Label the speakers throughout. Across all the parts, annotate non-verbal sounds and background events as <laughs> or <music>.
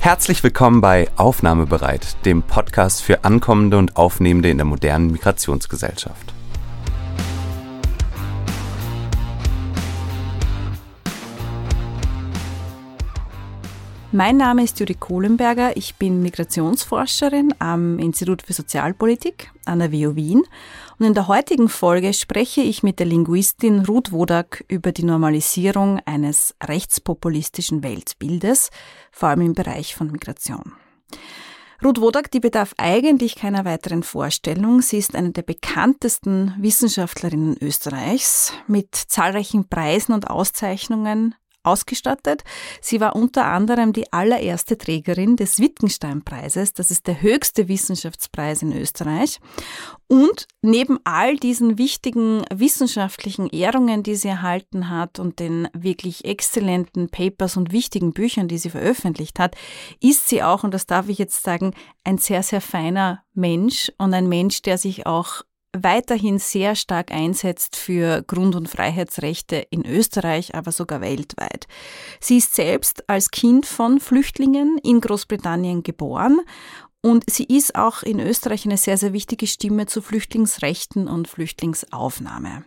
Speaker 1: Herzlich willkommen bei Aufnahmebereit, dem Podcast für Ankommende und Aufnehmende in der modernen Migrationsgesellschaft.
Speaker 2: Mein Name ist Judith Kohlenberger. Ich bin Migrationsforscherin am Institut für Sozialpolitik an der WU Wien. Und in der heutigen Folge spreche ich mit der Linguistin Ruth Wodak über die Normalisierung eines rechtspopulistischen Weltbildes, vor allem im Bereich von Migration. Ruth Wodak, die bedarf eigentlich keiner weiteren Vorstellung. Sie ist eine der bekanntesten Wissenschaftlerinnen Österreichs mit zahlreichen Preisen und Auszeichnungen ausgestattet. Sie war unter anderem die allererste Trägerin des Wittgenstein-Preises. Das ist der höchste Wissenschaftspreis in Österreich. Und neben all diesen wichtigen wissenschaftlichen Ehrungen, die sie erhalten hat und den wirklich exzellenten Papers und wichtigen Büchern, die sie veröffentlicht hat, ist sie auch, und das darf ich jetzt sagen, ein sehr, sehr feiner Mensch und ein Mensch, der sich auch weiterhin sehr stark einsetzt für Grund- und Freiheitsrechte in Österreich, aber sogar weltweit. Sie ist selbst als Kind von Flüchtlingen in Großbritannien geboren und sie ist auch in Österreich eine sehr, sehr wichtige Stimme zu Flüchtlingsrechten und Flüchtlingsaufnahme.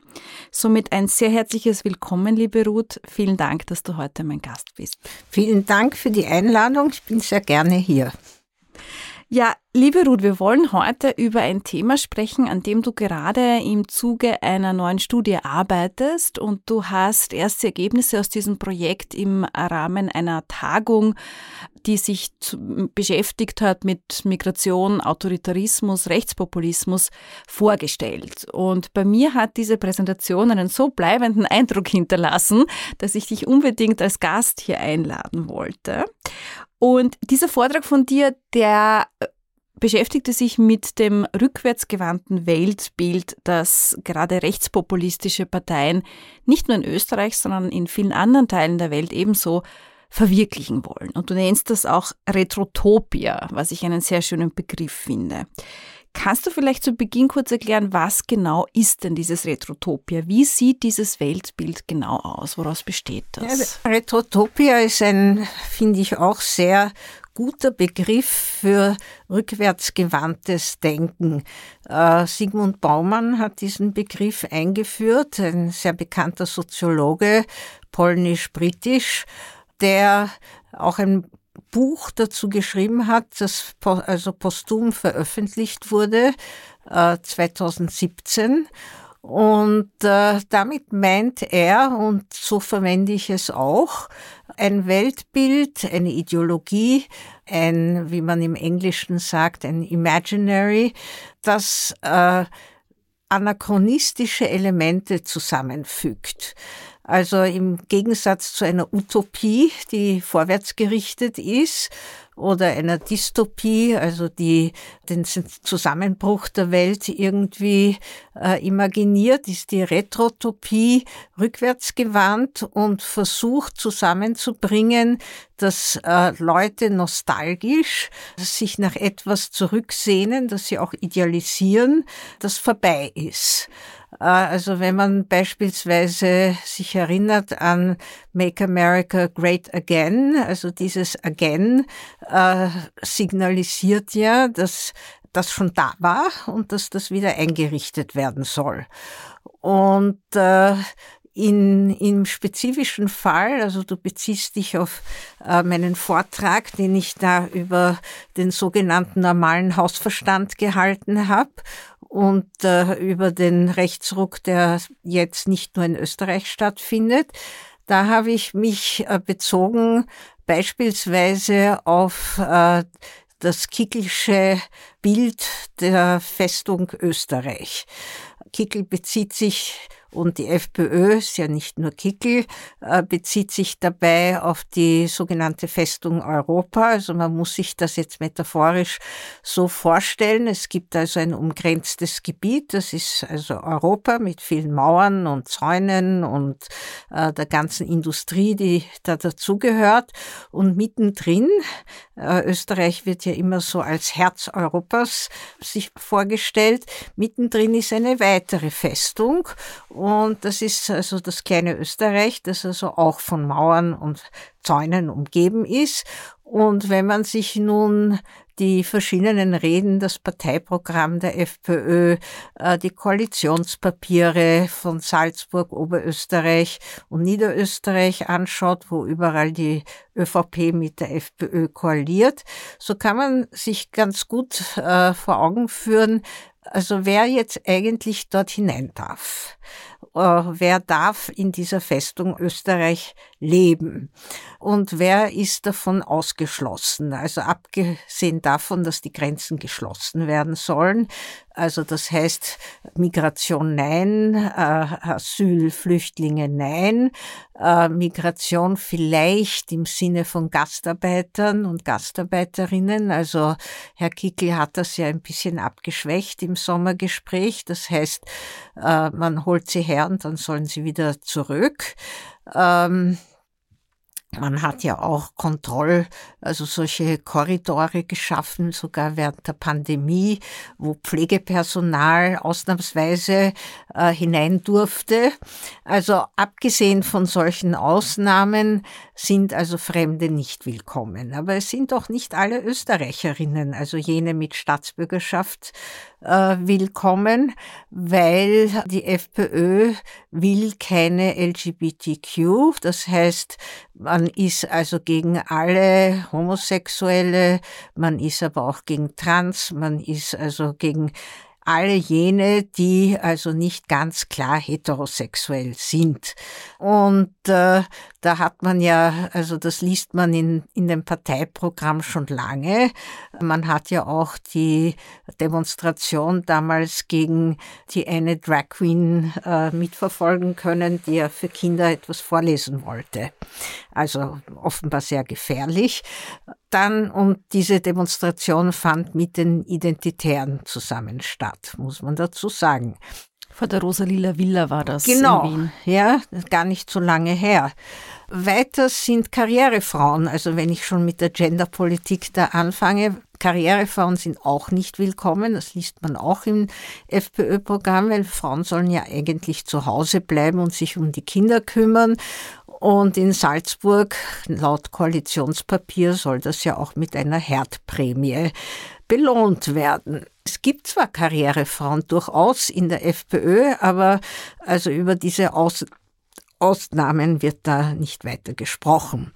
Speaker 2: Somit ein sehr herzliches Willkommen, liebe Ruth. Vielen Dank, dass du heute mein Gast bist.
Speaker 3: Vielen Dank für die Einladung. Ich bin sehr gerne hier.
Speaker 2: Ja, liebe Ruth, wir wollen heute über ein Thema sprechen, an dem du gerade im Zuge einer neuen Studie arbeitest und du hast erste Ergebnisse aus diesem Projekt im Rahmen einer Tagung, die sich beschäftigt hat mit Migration, Autoritarismus, Rechtspopulismus vorgestellt. Und bei mir hat diese Präsentation einen so bleibenden Eindruck hinterlassen, dass ich dich unbedingt als Gast hier einladen wollte. Und dieser Vortrag von dir, der äh, beschäftigte sich mit dem rückwärtsgewandten Weltbild, das gerade rechtspopulistische Parteien nicht nur in Österreich, sondern in vielen anderen Teilen der Welt ebenso verwirklichen wollen. Und du nennst das auch Retrotopia, was ich einen sehr schönen Begriff finde. Kannst du vielleicht zu Beginn kurz erklären, was genau ist denn dieses Retrotopia? Wie sieht dieses Weltbild genau aus? Woraus besteht das?
Speaker 3: Ja, Retrotopia ist ein, finde ich, auch sehr guter Begriff für rückwärtsgewandtes Denken. Äh, Sigmund Baumann hat diesen Begriff eingeführt, ein sehr bekannter Soziologe, polnisch-britisch, der auch ein Buch dazu geschrieben hat, das also posthum veröffentlicht wurde, äh, 2017. Und äh, damit meint er, und so verwende ich es auch, ein Weltbild, eine Ideologie, ein, wie man im Englischen sagt, ein Imaginary, das äh, anachronistische Elemente zusammenfügt. Also im Gegensatz zu einer Utopie, die vorwärtsgerichtet ist, oder einer Dystopie, also die den Zusammenbruch der Welt irgendwie äh, imaginiert, ist die Retrotopie rückwärtsgewandt und versucht zusammenzubringen, dass äh, Leute nostalgisch sich nach etwas zurücksehnen, das sie auch idealisieren, das vorbei ist. Äh, also wenn man beispielsweise sich erinnert an Make America Great Again, also dieses Again äh, signalisiert ja, dass das schon da war und dass das wieder eingerichtet werden soll. Und äh, in, im spezifischen Fall, also du beziehst dich auf äh, meinen Vortrag, den ich da über den sogenannten normalen Hausverstand gehalten habe und äh, über den Rechtsruck, der jetzt nicht nur in Österreich stattfindet. Da habe ich mich äh, bezogen beispielsweise auf äh, das Kickelsche Bild der Festung Österreich. Kickel bezieht sich und die FPÖ, ist ja nicht nur Kickel, äh, bezieht sich dabei auf die sogenannte Festung Europa. Also man muss sich das jetzt metaphorisch so vorstellen. Es gibt also ein umgrenztes Gebiet, das ist also Europa mit vielen Mauern und Zäunen und äh, der ganzen Industrie, die da dazugehört. Und mittendrin, äh, Österreich wird ja immer so als Herz Europas sich vorgestellt, mittendrin ist eine weitere Festung und das ist also das kleine Österreich, das also auch von Mauern und Zäunen umgeben ist. Und wenn man sich nun die verschiedenen Reden, das Parteiprogramm der FPÖ, äh, die Koalitionspapiere von Salzburg, Oberösterreich und Niederösterreich anschaut, wo überall die ÖVP mit der FPÖ koaliert, so kann man sich ganz gut äh, vor Augen führen, also wer jetzt eigentlich dort hinein darf. Äh, wer darf in dieser Festung Österreich leben und wer ist davon ausgeschlossen. Also abgesehen davon, dass die Grenzen geschlossen werden sollen, also das heißt Migration nein, äh, Asyl, Flüchtlinge nein, äh, Migration vielleicht im Sinne von Gastarbeitern und Gastarbeiterinnen. Also Herr Kickel hat das ja ein bisschen abgeschwächt im Sommergespräch. Das heißt, äh, man holt sie her und dann sollen sie wieder zurück. Ähm, man hat ja auch Kontroll, also solche Korridore geschaffen, sogar während der Pandemie, wo Pflegepersonal ausnahmsweise äh, hinein durfte. Also abgesehen von solchen Ausnahmen sind also Fremde nicht willkommen. Aber es sind doch nicht alle Österreicherinnen, also jene mit Staatsbürgerschaft, äh, willkommen, weil die FPÖ will keine LGBTQ. Das heißt, man ist also gegen alle Homosexuelle, man ist aber auch gegen Trans, man ist also gegen alle jene, die also nicht ganz klar heterosexuell sind. Und äh, da hat man ja, also das liest man in, in dem Parteiprogramm schon lange. Man hat ja auch die Demonstration damals gegen die eine Drag Queen äh, mitverfolgen können, die ja für Kinder etwas vorlesen wollte. Also offenbar sehr gefährlich. Dann, und diese Demonstration fand mit den Identitären zusammen statt, muss man dazu sagen.
Speaker 2: Vor der Rosalila Villa war das.
Speaker 3: Genau, in Wien. ja, gar nicht so lange her. Weiter sind Karrierefrauen, also wenn ich schon mit der Genderpolitik da anfange, Karrierefrauen sind auch nicht willkommen, das liest man auch im FPÖ-Programm, weil Frauen sollen ja eigentlich zu Hause bleiben und sich um die Kinder kümmern. Und in Salzburg, laut Koalitionspapier, soll das ja auch mit einer Herdprämie belohnt werden. Es gibt zwar Karrierefrauen durchaus in der FPÖ, aber also über diese Aus Ausnahmen wird da nicht weiter gesprochen.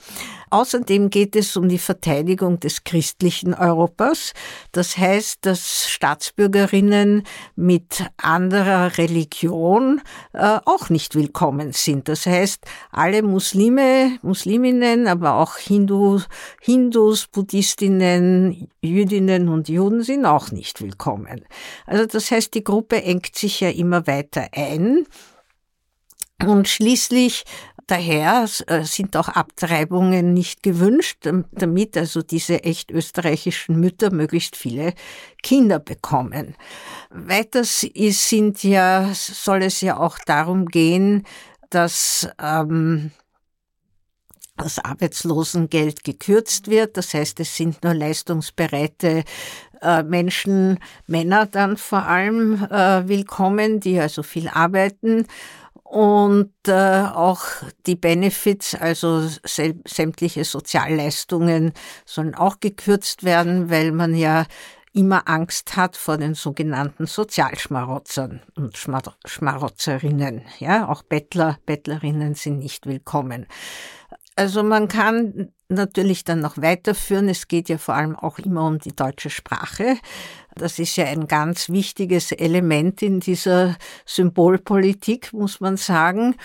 Speaker 3: Außerdem geht es um die Verteidigung des christlichen Europas. Das heißt, dass Staatsbürgerinnen mit anderer Religion äh, auch nicht willkommen sind. Das heißt, alle Muslime, Musliminnen, aber auch Hindu, Hindus, Buddhistinnen, Jüdinnen und Juden sind auch nicht willkommen. Also das heißt, die Gruppe engt sich ja immer weiter ein. Und schließlich daher äh, sind auch Abtreibungen nicht gewünscht, damit also diese echt österreichischen Mütter möglichst viele Kinder bekommen. Weiters ist, sind ja, soll es ja auch darum gehen, dass ähm, das Arbeitslosengeld gekürzt wird. Das heißt, es sind nur leistungsbereite äh, Menschen, Männer dann vor allem äh, willkommen, die also viel arbeiten und äh, auch die Benefits, also sämtliche Sozialleistungen sollen auch gekürzt werden, weil man ja immer Angst hat vor den sogenannten Sozialschmarotzern und Schmarotzerinnen. Ja, auch Bettler, Bettlerinnen sind nicht willkommen. Also man kann natürlich dann noch weiterführen. Es geht ja vor allem auch immer um die deutsche Sprache. Das ist ja ein ganz wichtiges Element in dieser Symbolpolitik, muss man sagen.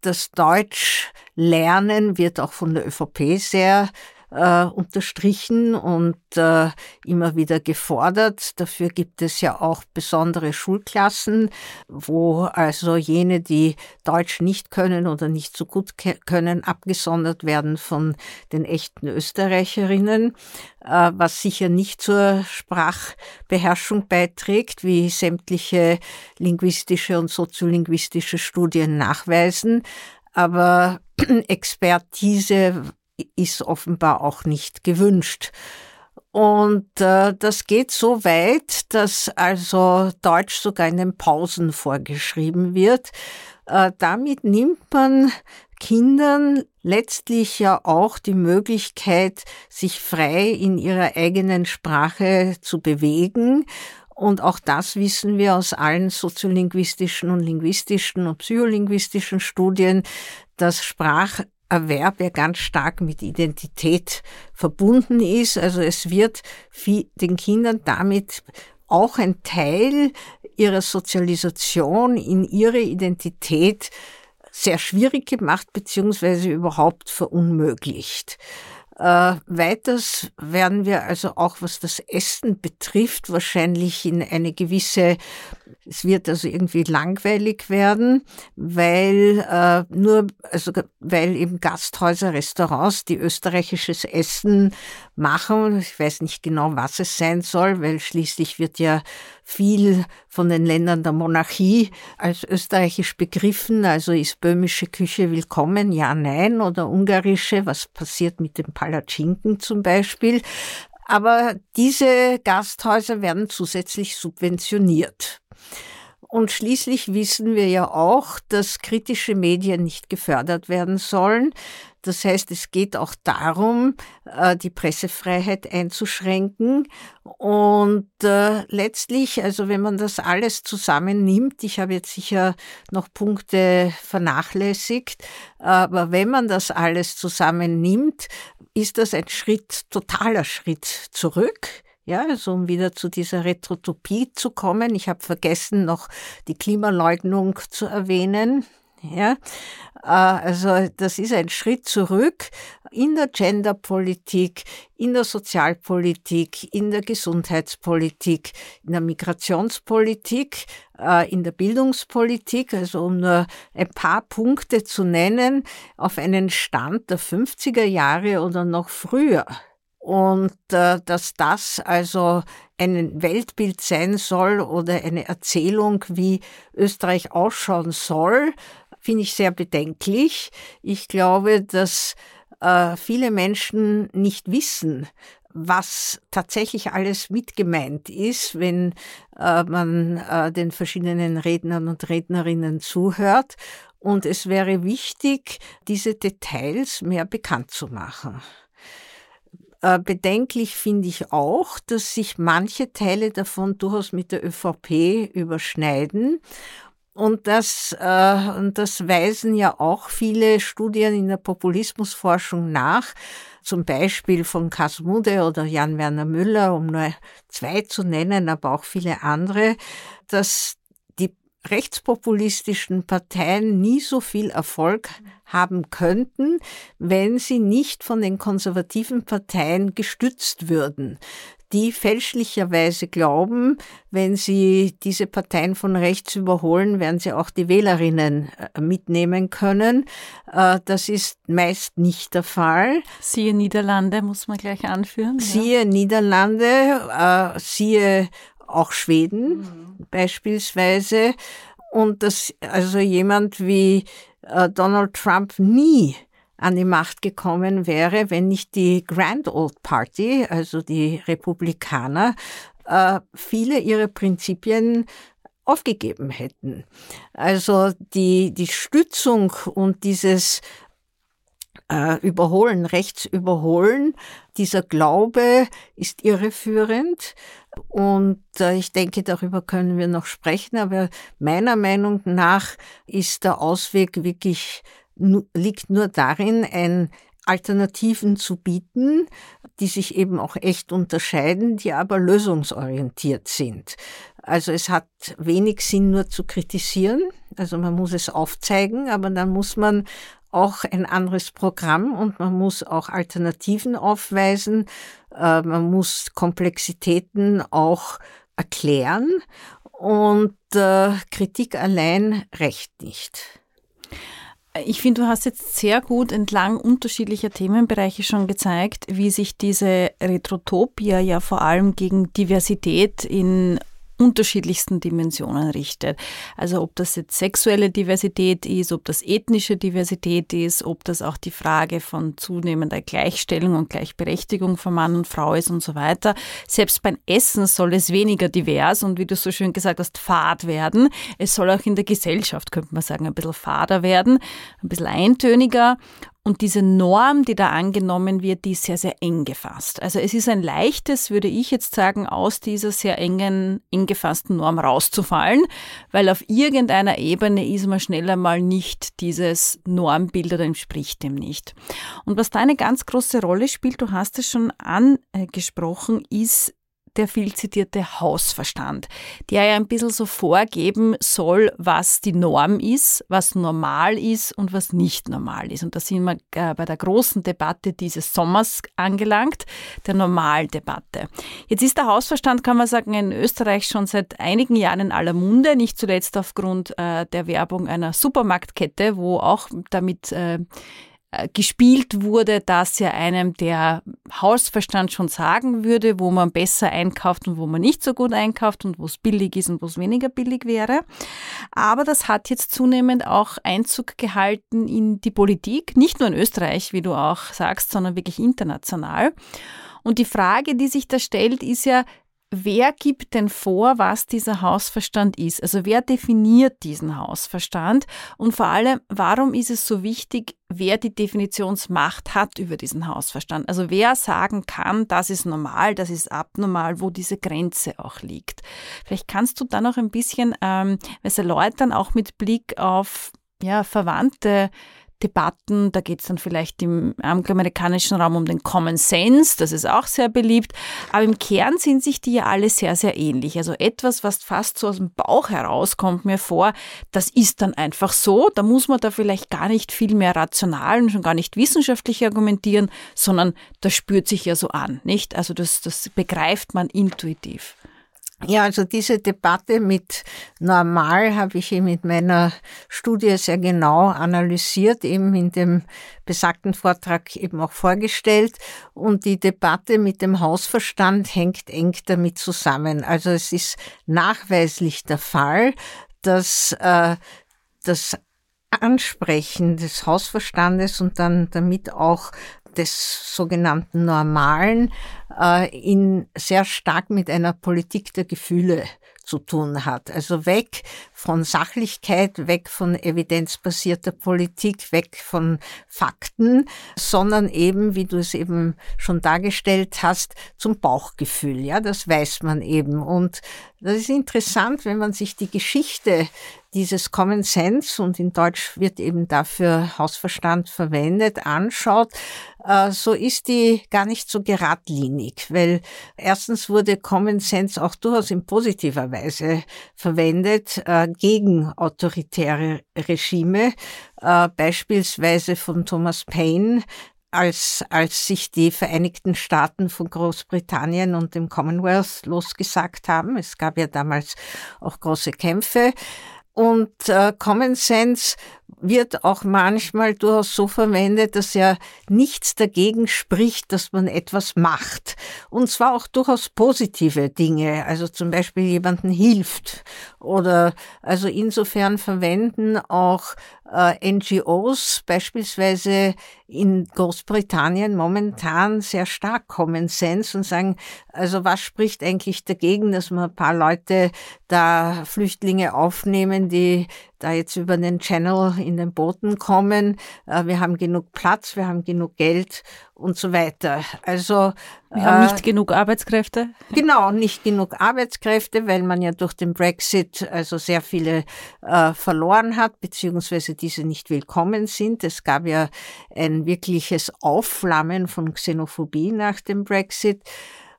Speaker 3: Das Deutsch lernen wird auch von der ÖVP sehr äh, unterstrichen und äh, immer wieder gefordert. Dafür gibt es ja auch besondere Schulklassen, wo also jene, die Deutsch nicht können oder nicht so gut können, abgesondert werden von den echten Österreicherinnen, äh, was sicher nicht zur Sprachbeherrschung beiträgt, wie sämtliche linguistische und soziolinguistische Studien nachweisen. Aber <clears throat> Expertise ist offenbar auch nicht gewünscht. Und äh, das geht so weit, dass also Deutsch sogar in den Pausen vorgeschrieben wird. Äh, damit nimmt man Kindern letztlich ja auch die Möglichkeit, sich frei in ihrer eigenen Sprache zu bewegen. Und auch das wissen wir aus allen soziolinguistischen und linguistischen und psycholinguistischen Studien, dass Spracherwerb ja ganz stark mit Identität verbunden ist. Also es wird den Kindern damit auch ein Teil ihrer Sozialisation in ihre Identität sehr schwierig gemacht beziehungsweise überhaupt verunmöglicht. Äh, weiters werden wir also auch, was das Essen betrifft, wahrscheinlich in eine gewisse, es wird also irgendwie langweilig werden, weil äh, nur, also weil eben Gasthäuser, Restaurants, die österreichisches Essen machen. Ich weiß nicht genau, was es sein soll, weil schließlich wird ja viel von den Ländern der Monarchie als österreichisch begriffen. Also ist böhmische Küche willkommen? Ja, nein. Oder ungarische? Was passiert mit dem Palatschinken zum Beispiel? Aber diese Gasthäuser werden zusätzlich subventioniert. Und schließlich wissen wir ja auch, dass kritische Medien nicht gefördert werden sollen. Das heißt, es geht auch darum, äh, die Pressefreiheit einzuschränken. Und äh, letztlich, also wenn man das alles zusammennimmt, ich habe jetzt sicher noch Punkte vernachlässigt, aber wenn man das alles zusammennimmt, ist das ein Schritt, totaler Schritt zurück. Ja, also um wieder zu dieser Retrotopie zu kommen. Ich habe vergessen, noch die Klimaleugnung zu erwähnen. Ja, äh, also das ist ein Schritt zurück in der Genderpolitik, in der Sozialpolitik, in der Gesundheitspolitik, in der Migrationspolitik, äh, in der Bildungspolitik, also um nur ein paar Punkte zu nennen, auf einen Stand der 50er Jahre oder noch früher. Und äh, dass das also ein Weltbild sein soll oder eine Erzählung, wie Österreich ausschauen soll, finde ich sehr bedenklich. Ich glaube, dass äh, viele Menschen nicht wissen, was tatsächlich alles mitgemeint ist, wenn äh, man äh, den verschiedenen Rednern und Rednerinnen zuhört. Und es wäre wichtig, diese Details mehr bekannt zu machen. Äh, bedenklich finde ich auch, dass sich manche Teile davon durchaus mit der ÖVP überschneiden und das, äh, und das weisen ja auch viele Studien in der Populismusforschung nach, zum Beispiel von Kasmude oder Jan Werner Müller, um nur zwei zu nennen, aber auch viele andere, dass rechtspopulistischen Parteien nie so viel Erfolg haben könnten, wenn sie nicht von den konservativen Parteien gestützt würden die fälschlicherweise glauben, wenn sie diese Parteien von rechts überholen, werden sie auch die Wählerinnen äh, mitnehmen können. Äh, das ist meist nicht der Fall.
Speaker 2: Siehe Niederlande, muss man gleich anführen.
Speaker 3: Siehe ja. Niederlande, äh, siehe auch Schweden mhm. beispielsweise. Und dass also jemand wie Donald Trump nie an die Macht gekommen wäre, wenn nicht die Grand Old Party, also die Republikaner, äh, viele ihrer Prinzipien aufgegeben hätten. Also die, die Stützung und dieses äh, Überholen, rechts überholen, dieser Glaube ist irreführend. Und äh, ich denke, darüber können wir noch sprechen. Aber meiner Meinung nach ist der Ausweg wirklich liegt nur darin, ein Alternativen zu bieten, die sich eben auch echt unterscheiden, die aber lösungsorientiert sind. Also es hat wenig Sinn, nur zu kritisieren. Also man muss es aufzeigen, aber dann muss man auch ein anderes Programm und man muss auch Alternativen aufweisen. Äh, man muss Komplexitäten auch erklären und äh, Kritik allein reicht nicht.
Speaker 2: Ich finde, du hast jetzt sehr gut entlang unterschiedlicher Themenbereiche schon gezeigt, wie sich diese Retrotopia ja vor allem gegen Diversität in unterschiedlichsten Dimensionen richtet. Also ob das jetzt sexuelle Diversität ist, ob das ethnische Diversität ist, ob das auch die Frage von zunehmender Gleichstellung und Gleichberechtigung von Mann und Frau ist und so weiter. Selbst beim Essen soll es weniger divers und wie du so schön gesagt hast, fad werden. Es soll auch in der Gesellschaft, könnte man sagen, ein bisschen fader werden, ein bisschen eintöniger. Und diese Norm, die da angenommen wird, die ist sehr, sehr eng gefasst. Also es ist ein leichtes, würde ich jetzt sagen, aus dieser sehr engen, eng gefassten Norm rauszufallen, weil auf irgendeiner Ebene ist man schneller mal nicht dieses Normbild oder entspricht dem nicht. Und was da eine ganz große Rolle spielt, du hast es schon angesprochen, ist der viel zitierte Hausverstand, der ja ein bisschen so vorgeben soll, was die Norm ist, was normal ist und was nicht normal ist. Und da sind wir äh, bei der großen Debatte dieses Sommers angelangt, der Normaldebatte. Jetzt ist der Hausverstand, kann man sagen, in Österreich schon seit einigen Jahren in aller Munde, nicht zuletzt aufgrund äh, der Werbung einer Supermarktkette, wo auch damit äh, gespielt wurde, dass ja einem der Hausverstand schon sagen würde, wo man besser einkauft und wo man nicht so gut einkauft und wo es billig ist und wo es weniger billig wäre. Aber das hat jetzt zunehmend auch Einzug gehalten in die Politik, nicht nur in Österreich, wie du auch sagst, sondern wirklich international. Und die Frage, die sich da stellt, ist ja, wer gibt denn vor, was dieser Hausverstand ist? Also wer definiert diesen Hausverstand? Und vor allem, warum ist es so wichtig, wer die Definitionsmacht hat über diesen Hausverstand? Also wer sagen kann, das ist normal, das ist abnormal, wo diese Grenze auch liegt? Vielleicht kannst du da noch ein bisschen ähm, was erläutern, auch mit Blick auf ja, verwandte Debatten. Da geht es dann vielleicht im amerikanischen Raum um den Common Sense, das ist auch sehr beliebt. Aber im Kern sind sich die ja alle sehr, sehr ähnlich. Also etwas, was fast so aus dem Bauch heraus kommt mir vor, das ist dann einfach so. Da muss man da vielleicht gar nicht viel mehr rational und schon gar nicht wissenschaftlich argumentieren, sondern das spürt sich ja so an, nicht? Also das, das begreift man intuitiv.
Speaker 3: Ja, also diese Debatte mit normal habe ich eben mit meiner Studie sehr genau analysiert, eben in dem besagten Vortrag eben auch vorgestellt. Und die Debatte mit dem Hausverstand hängt eng damit zusammen. Also es ist nachweislich der Fall, dass äh, das Ansprechen des Hausverstandes und dann damit auch des sogenannten Normalen in sehr stark mit einer Politik der Gefühle zu tun hat. Also weg von Sachlichkeit, weg von evidenzbasierter Politik, weg von Fakten, sondern eben, wie du es eben schon dargestellt hast, zum Bauchgefühl. Ja, das weiß man eben. Und das ist interessant, wenn man sich die Geschichte dieses Common Sense und in Deutsch wird eben dafür Hausverstand verwendet, anschaut, äh, so ist die gar nicht so geradlinig, weil erstens wurde Common Sense auch durchaus in positiver Weise verwendet äh, gegen autoritäre Regime, äh, beispielsweise von Thomas Paine, als, als sich die Vereinigten Staaten von Großbritannien und dem Commonwealth losgesagt haben. Es gab ja damals auch große Kämpfe. Und äh, Common Sense wird auch manchmal durchaus so verwendet, dass ja nichts dagegen spricht, dass man etwas macht. Und zwar auch durchaus positive Dinge, also zum Beispiel jemanden hilft. Oder also insofern verwenden auch NGOs beispielsweise in Großbritannien momentan sehr stark Common Sense und sagen, also was spricht eigentlich dagegen, dass man ein paar Leute da Flüchtlinge aufnehmen, die da jetzt über den Channel in den Booten kommen. Äh, wir haben genug Platz, wir haben genug Geld und so weiter. Also
Speaker 2: wir haben nicht äh, genug Arbeitskräfte.
Speaker 3: Genau, nicht genug Arbeitskräfte, weil man ja durch den Brexit also sehr viele äh, verloren hat, beziehungsweise diese nicht willkommen sind. Es gab ja ein wirkliches Aufflammen von Xenophobie nach dem Brexit.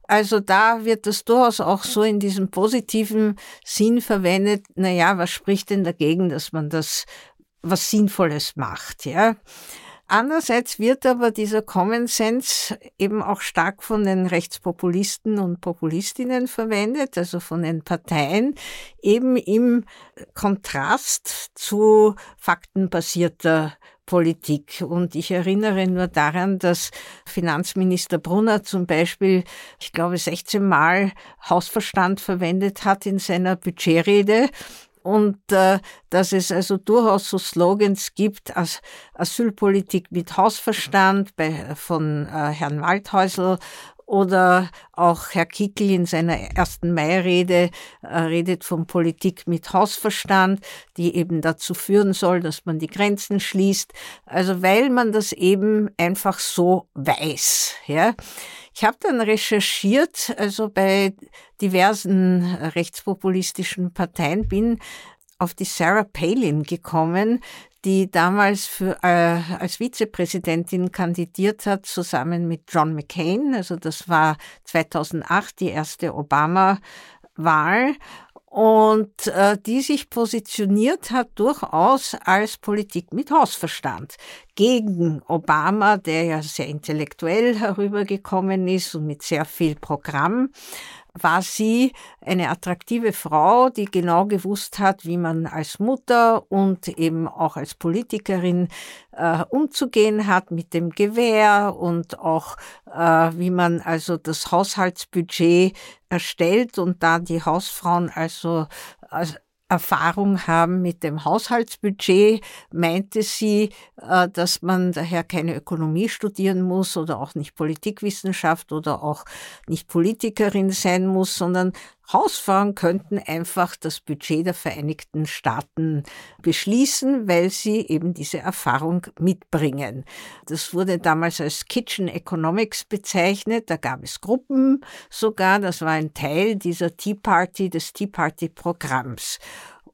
Speaker 3: Also da wird das durchaus auch so in diesem positiven Sinn verwendet. Naja, was spricht denn dagegen, dass man das was Sinnvolles macht, ja? Andererseits wird aber dieser Common Sense eben auch stark von den Rechtspopulisten und Populistinnen verwendet, also von den Parteien, eben im Kontrast zu faktenbasierter Politik. Und ich erinnere nur daran, dass Finanzminister Brunner zum Beispiel, ich glaube, 16 Mal Hausverstand verwendet hat in seiner Budgetrede und äh, dass es also durchaus so Slogans gibt, als Asylpolitik mit Hausverstand bei, von äh, Herrn Waldhäusl oder auch Herr Kickel in seiner ersten Mai-Rede äh, redet von Politik mit Hausverstand, die eben dazu führen soll, dass man die Grenzen schließt. Also weil man das eben einfach so weiß. Ja. Ich habe dann recherchiert, also bei diversen rechtspopulistischen Parteien bin auf die Sarah Palin gekommen, die damals für, äh, als Vizepräsidentin kandidiert hat, zusammen mit John McCain. Also das war 2008 die erste Obama-Wahl und äh, die sich positioniert hat durchaus als Politik mit Hausverstand gegen Obama, der ja sehr intellektuell herübergekommen ist und mit sehr viel Programm war sie eine attraktive Frau, die genau gewusst hat, wie man als Mutter und eben auch als Politikerin äh, umzugehen hat mit dem Gewehr und auch äh, wie man also das Haushaltsbudget erstellt und da die Hausfrauen also, also Erfahrung haben mit dem Haushaltsbudget, meinte sie, äh, dass man daher keine Ökonomie studieren muss oder auch nicht Politikwissenschaft oder auch nicht Politikerin sein muss, sondern Hausfrauen könnten einfach das Budget der Vereinigten Staaten beschließen, weil sie eben diese Erfahrung mitbringen. Das wurde damals als Kitchen Economics bezeichnet. Da gab es Gruppen sogar. Das war ein Teil dieser Tea Party, des Tea Party Programms.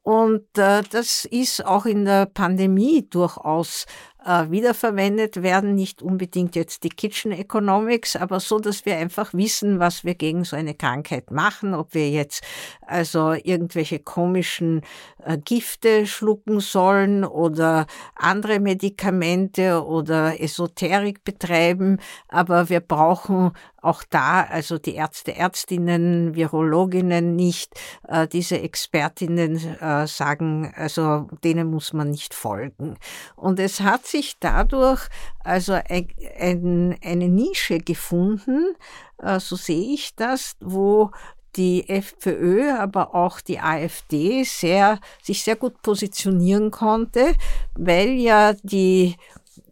Speaker 3: Und äh, das ist auch in der Pandemie durchaus äh, wiederverwendet werden. Nicht unbedingt jetzt die Kitchen Economics, aber so, dass wir einfach wissen, was wir gegen so eine Krankheit machen, ob wir jetzt also irgendwelche komischen äh, Gifte schlucken sollen oder andere Medikamente oder Esoterik betreiben. Aber wir brauchen auch da, also die Ärzte, Ärztinnen, Virologinnen nicht, äh, diese Expertinnen äh, sagen, also denen muss man nicht folgen. Und es hat sich dadurch also ein, ein, eine Nische gefunden, äh, so sehe ich das, wo die FPÖ, aber auch die AfD sehr, sich sehr gut positionieren konnte, weil ja die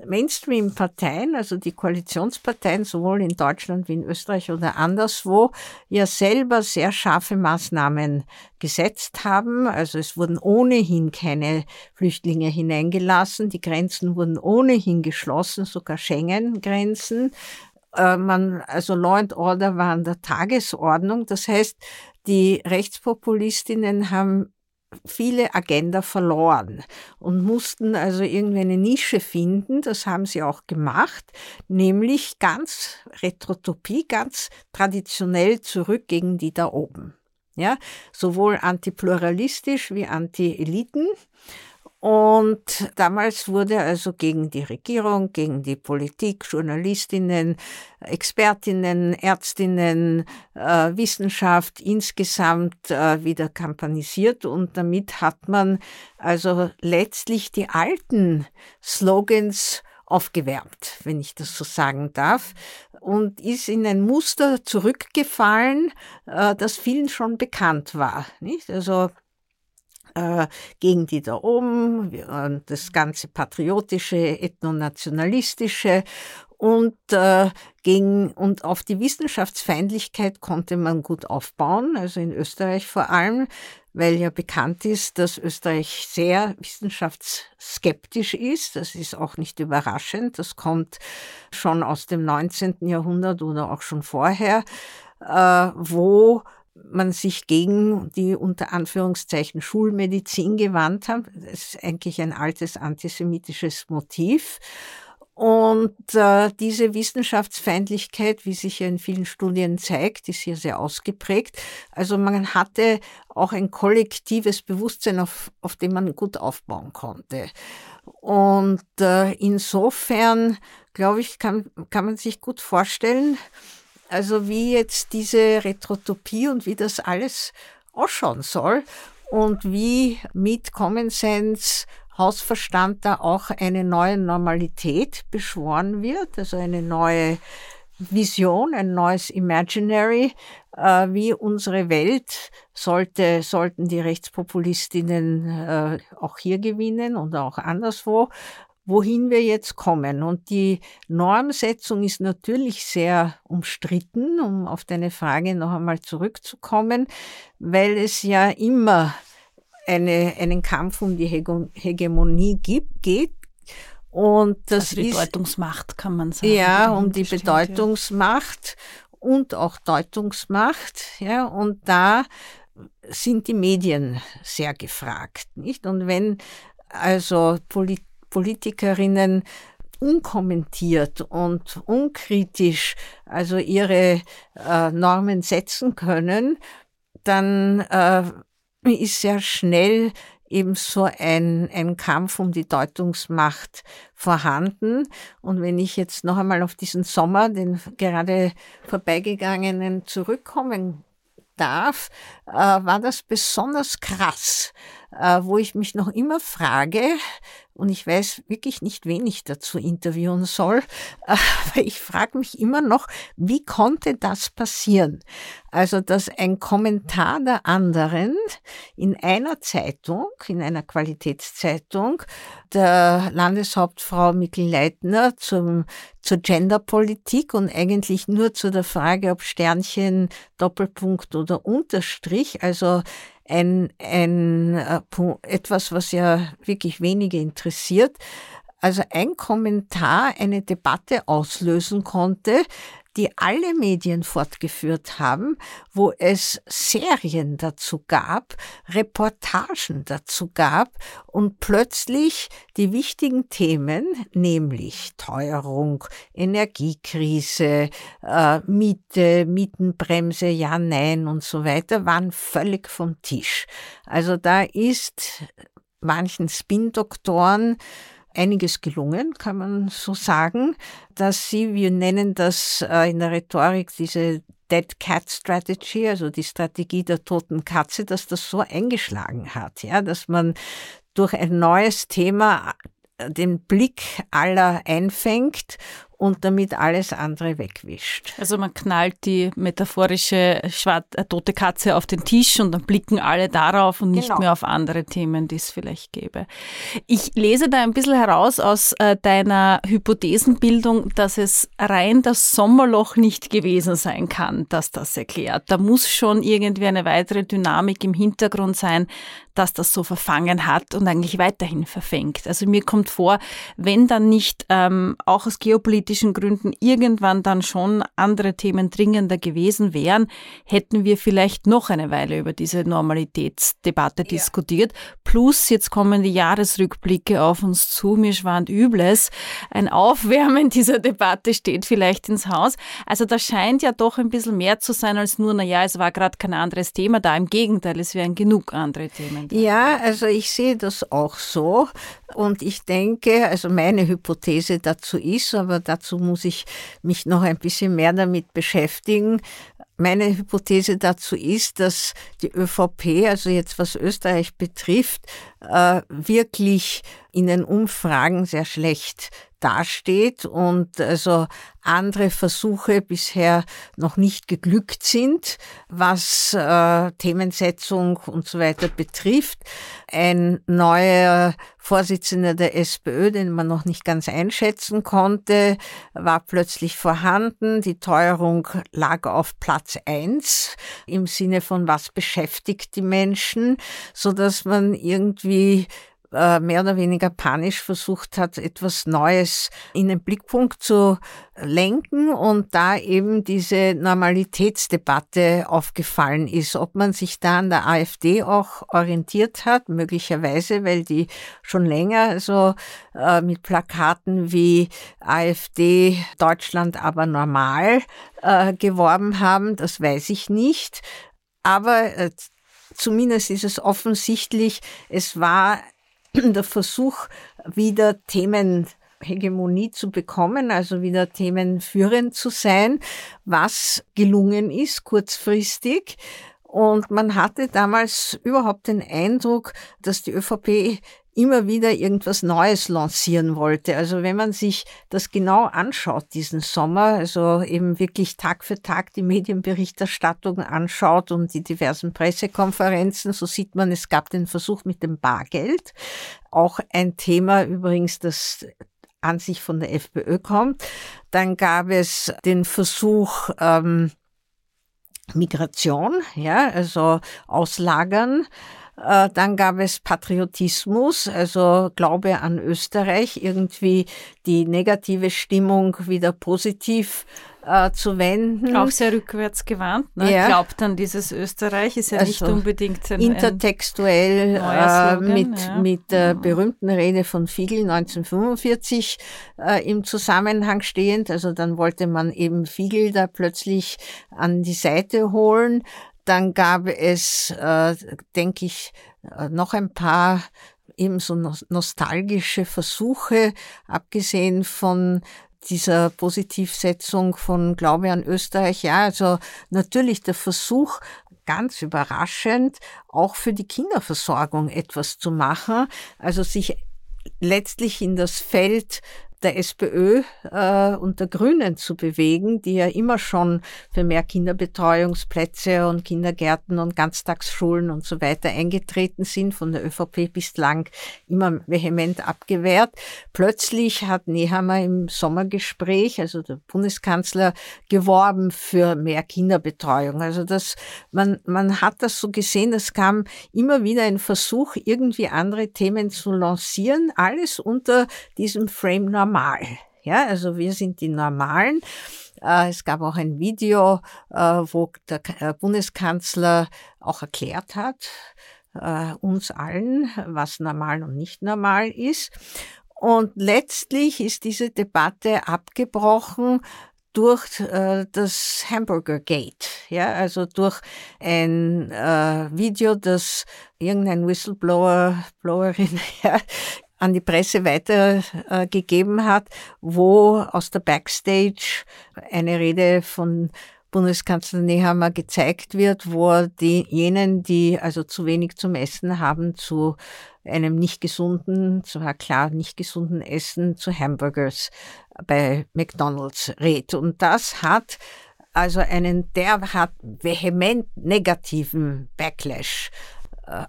Speaker 3: Mainstream-Parteien, also die Koalitionsparteien, sowohl in Deutschland wie in Österreich oder anderswo, ja selber sehr scharfe Maßnahmen gesetzt haben. Also es wurden ohnehin keine Flüchtlinge hineingelassen, die Grenzen wurden ohnehin geschlossen, sogar Schengen-Grenzen. Äh, man, also Law and Order war an der Tagesordnung. Das heißt, die Rechtspopulistinnen haben viele Agenda verloren und mussten also irgendwie eine Nische finden. Das haben sie auch gemacht, nämlich ganz Retrotopie, ganz traditionell zurück gegen die da oben. Ja, sowohl antipluralistisch wie anti-Eliten. Und damals wurde also gegen die Regierung, gegen die Politik, Journalistinnen, Expertinnen, Ärztinnen, äh, Wissenschaft insgesamt äh, wieder kampanisiert und damit hat man also letztlich die alten Slogans aufgewärmt, wenn ich das so sagen darf, und ist in ein Muster zurückgefallen, äh, das vielen schon bekannt war. Nicht? Also gegen die da oben, das ganze patriotische, ethnonationalistische und äh, gegen und auf die Wissenschaftsfeindlichkeit konnte man gut aufbauen, also in Österreich vor allem, weil ja bekannt ist, dass Österreich sehr wissenschaftsskeptisch ist. Das ist auch nicht überraschend. Das kommt schon aus dem 19. Jahrhundert oder auch schon vorher, äh, wo man sich gegen die unter Anführungszeichen Schulmedizin gewandt hat. Das ist eigentlich ein altes antisemitisches Motiv. Und äh, diese Wissenschaftsfeindlichkeit, wie sich ja in vielen Studien zeigt, ist hier sehr ausgeprägt. Also man hatte auch ein kollektives Bewusstsein, auf, auf dem man gut aufbauen konnte. Und äh, insofern, glaube ich, kann, kann man sich gut vorstellen, also wie jetzt diese Retrotopie und wie das alles ausschauen soll und wie mit Common Sense Hausverstand da auch eine neue Normalität beschworen wird, also eine neue Vision, ein neues Imaginary, äh, wie unsere Welt sollte, sollten die Rechtspopulistinnen äh, auch hier gewinnen und auch anderswo, wohin wir jetzt kommen. Und die Normsetzung ist natürlich sehr umstritten, um auf deine Frage noch einmal zurückzukommen, weil es ja immer eine, einen Kampf um die Hegemonie gibt, geht. Und das
Speaker 2: also die
Speaker 3: ist,
Speaker 2: Bedeutungsmacht kann man sagen.
Speaker 3: Ja, um die bestimmt, Bedeutungsmacht ja. und auch Deutungsmacht. Ja, und da sind die Medien sehr gefragt, nicht? Und wenn also Polit Politikerinnen unkommentiert und unkritisch also ihre äh, Normen setzen können, dann äh, ist sehr schnell eben so ein, ein Kampf um die Deutungsmacht vorhanden. Und wenn ich jetzt noch einmal auf diesen Sommer, den gerade vorbeigegangenen, zurückkommen darf, äh, war das besonders krass, wo ich mich noch immer frage, und ich weiß wirklich nicht, wen ich dazu interviewen soll, <laughs> aber ich frage mich immer noch, wie konnte das passieren? Also, dass ein Kommentar der anderen in einer Zeitung, in einer Qualitätszeitung, der Landeshauptfrau Mikkel Leitner zum, zur Genderpolitik und eigentlich nur zu der Frage, ob Sternchen, Doppelpunkt oder Unterstrich, also ein, ein äh, etwas, was ja wirklich wenige interessiert. Also ein Kommentar eine Debatte auslösen konnte, die alle Medien fortgeführt haben, wo es Serien dazu gab, Reportagen dazu gab und plötzlich die wichtigen Themen, nämlich Teuerung, Energiekrise, äh, Miete, Mietenbremse, ja, nein und so weiter, waren völlig vom Tisch. Also da ist manchen Spin-Doktoren einiges gelungen, kann man so sagen, dass sie, wir nennen das äh, in der Rhetorik diese Dead Cat Strategy, also die Strategie der toten Katze, dass das so eingeschlagen hat, ja, dass man durch ein neues Thema äh, den Blick aller einfängt und damit alles andere wegwischt.
Speaker 2: Also man knallt die metaphorische äh, tote Katze auf den Tisch und dann blicken alle darauf und nicht genau. mehr auf andere Themen, die es vielleicht gäbe. Ich lese da ein bisschen heraus aus äh, deiner Hypothesenbildung, dass es rein das Sommerloch nicht gewesen sein kann, das das erklärt. Da muss schon irgendwie eine weitere Dynamik im Hintergrund sein, dass das so verfangen hat und eigentlich weiterhin verfängt. Also mir kommt vor, wenn dann nicht ähm, auch aus geopolitischen Gründen irgendwann dann schon andere Themen dringender gewesen wären, hätten wir vielleicht noch eine Weile über diese Normalitätsdebatte ja. diskutiert. Plus jetzt kommen die Jahresrückblicke auf uns zu. Mir schwant Übles. Ein Aufwärmen <laughs> dieser Debatte steht vielleicht ins Haus. Also da scheint ja doch ein bisschen mehr zu sein als nur, na ja, es war gerade kein anderes Thema da. Im Gegenteil, es wären genug andere Themen.
Speaker 3: Ja, also ich sehe das auch so. Und ich denke, also meine Hypothese dazu ist, aber dazu muss ich mich noch ein bisschen mehr damit beschäftigen. Meine Hypothese dazu ist, dass die ÖVP, also jetzt was Österreich betrifft, äh, wirklich in den Umfragen sehr schlecht dasteht und also andere Versuche bisher noch nicht geglückt sind, was äh, Themensetzung und so weiter betrifft. Ein neuer Vorsitzender der SPÖ, den man noch nicht ganz einschätzen konnte, war plötzlich vorhanden. Die Teuerung lag auf Platz eins im Sinne von was beschäftigt die Menschen, so dass man irgendwie mehr oder weniger panisch versucht hat, etwas Neues in den Blickpunkt zu lenken und da eben diese Normalitätsdebatte aufgefallen ist. Ob man sich da an der AfD auch orientiert hat, möglicherweise, weil die schon länger so äh, mit Plakaten wie AfD Deutschland aber normal äh, geworben haben, das weiß ich nicht. Aber äh, zumindest ist es offensichtlich, es war <clears throat> der Versuch, wieder Themenhegemonie zu bekommen, also wieder themenführend zu sein, was gelungen ist kurzfristig. Und man hatte damals überhaupt den Eindruck, dass die ÖVP immer wieder irgendwas Neues lancieren wollte. Also wenn man sich das genau anschaut, diesen Sommer, also eben wirklich Tag für Tag die Medienberichterstattung anschaut und die diversen Pressekonferenzen, so sieht man, es gab den Versuch mit dem Bargeld. Auch ein Thema übrigens, das an sich von der FPÖ kommt. Dann gab es den Versuch, ähm, Migration, ja, also Auslagern. Äh, dann gab es Patriotismus, also Glaube an Österreich, irgendwie die negative Stimmung wieder positiv äh, zu wenden.
Speaker 2: Auch sehr rückwärts gewandt. Ne? Ja. Glaubt an dieses Österreich, ist ja also nicht unbedingt
Speaker 3: ein, intertextuell ein äh, mit, ja. mit der mhm. berühmten Rede von Fiegel 1945 äh, im Zusammenhang stehend. Also dann wollte man eben Fiegel da plötzlich an die Seite holen. Dann gab es, äh, denke ich, äh, noch ein paar ebenso nostalgische Versuche, abgesehen von dieser Positivsetzung von Glaube an Österreich. Ja, also natürlich der Versuch, ganz überraschend, auch für die Kinderversorgung etwas zu machen, also sich letztlich in das Feld der SPÖ äh, und der Grünen zu bewegen, die ja immer schon für mehr Kinderbetreuungsplätze und Kindergärten und Ganztagsschulen und so weiter eingetreten sind, von der ÖVP bislang immer vehement abgewehrt. Plötzlich hat Nehammer im Sommergespräch, also der Bundeskanzler, geworben für mehr Kinderbetreuung. Also das, man, man hat das so gesehen, es kam immer wieder ein Versuch, irgendwie andere Themen zu lancieren, alles unter diesem Frame normal. Ja, also wir sind die Normalen. Äh, es gab auch ein Video, äh, wo der äh, Bundeskanzler auch erklärt hat, uns allen, was normal und nicht normal ist. Und letztlich ist diese Debatte abgebrochen durch das Hamburger Gate, ja, also durch ein Video, das irgendein Whistleblower, Blowerin <laughs> ja, an die Presse weitergegeben äh, hat, wo aus der Backstage eine Rede von Bundeskanzler Nehammer gezeigt wird, wo die, jenen, die also zu wenig zum Essen haben, zu einem nicht gesunden, zwar klar nicht gesunden Essen, zu Hamburgers bei McDonald's rät. Und das hat also einen derart vehement negativen Backlash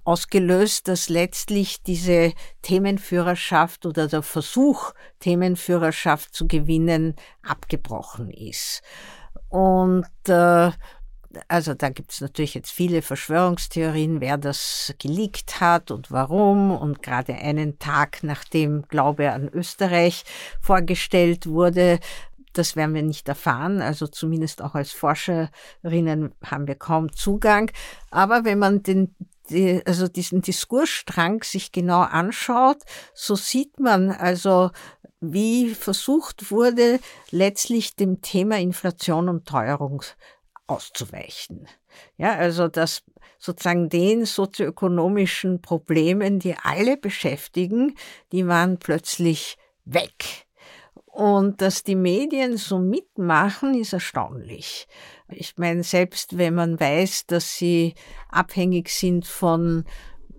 Speaker 3: ausgelöst, dass letztlich diese Themenführerschaft oder der Versuch, Themenführerschaft zu gewinnen, abgebrochen ist. Und äh, also da gibt es natürlich jetzt viele Verschwörungstheorien, wer das geleakt hat und warum. Und gerade einen Tag nachdem Glaube an Österreich vorgestellt wurde, das werden wir nicht erfahren. Also zumindest auch als Forscherinnen haben wir kaum Zugang. Aber wenn man den die, also diesen Diskursstrang sich genau anschaut, so sieht man also, wie versucht wurde, letztlich dem Thema Inflation und Teuerung auszuweichen. Ja, also dass sozusagen den sozioökonomischen Problemen, die alle beschäftigen, die waren plötzlich weg. Und dass die Medien so mitmachen, ist erstaunlich. Ich meine, selbst wenn man weiß, dass sie abhängig sind von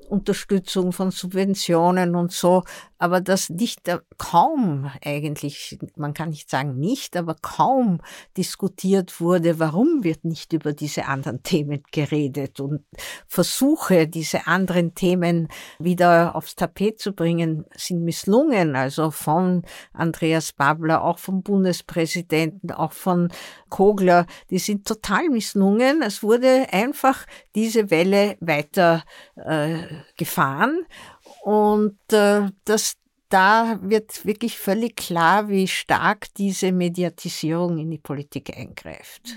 Speaker 3: Unterstützung von Subventionen und so, aber dass nicht äh, kaum eigentlich, man kann nicht sagen nicht, aber kaum diskutiert wurde, warum wird nicht über diese anderen <laughs> Themen geredet und Versuche, diese anderen Themen wieder aufs Tapet zu bringen, sind misslungen, also von Andreas Babler, auch vom Bundespräsidenten, auch von Kogler, die sind total misslungen. Es wurde einfach diese Welle weiter äh, gefahren und äh, das, da wird wirklich völlig klar, wie stark diese Mediatisierung in die Politik eingreift.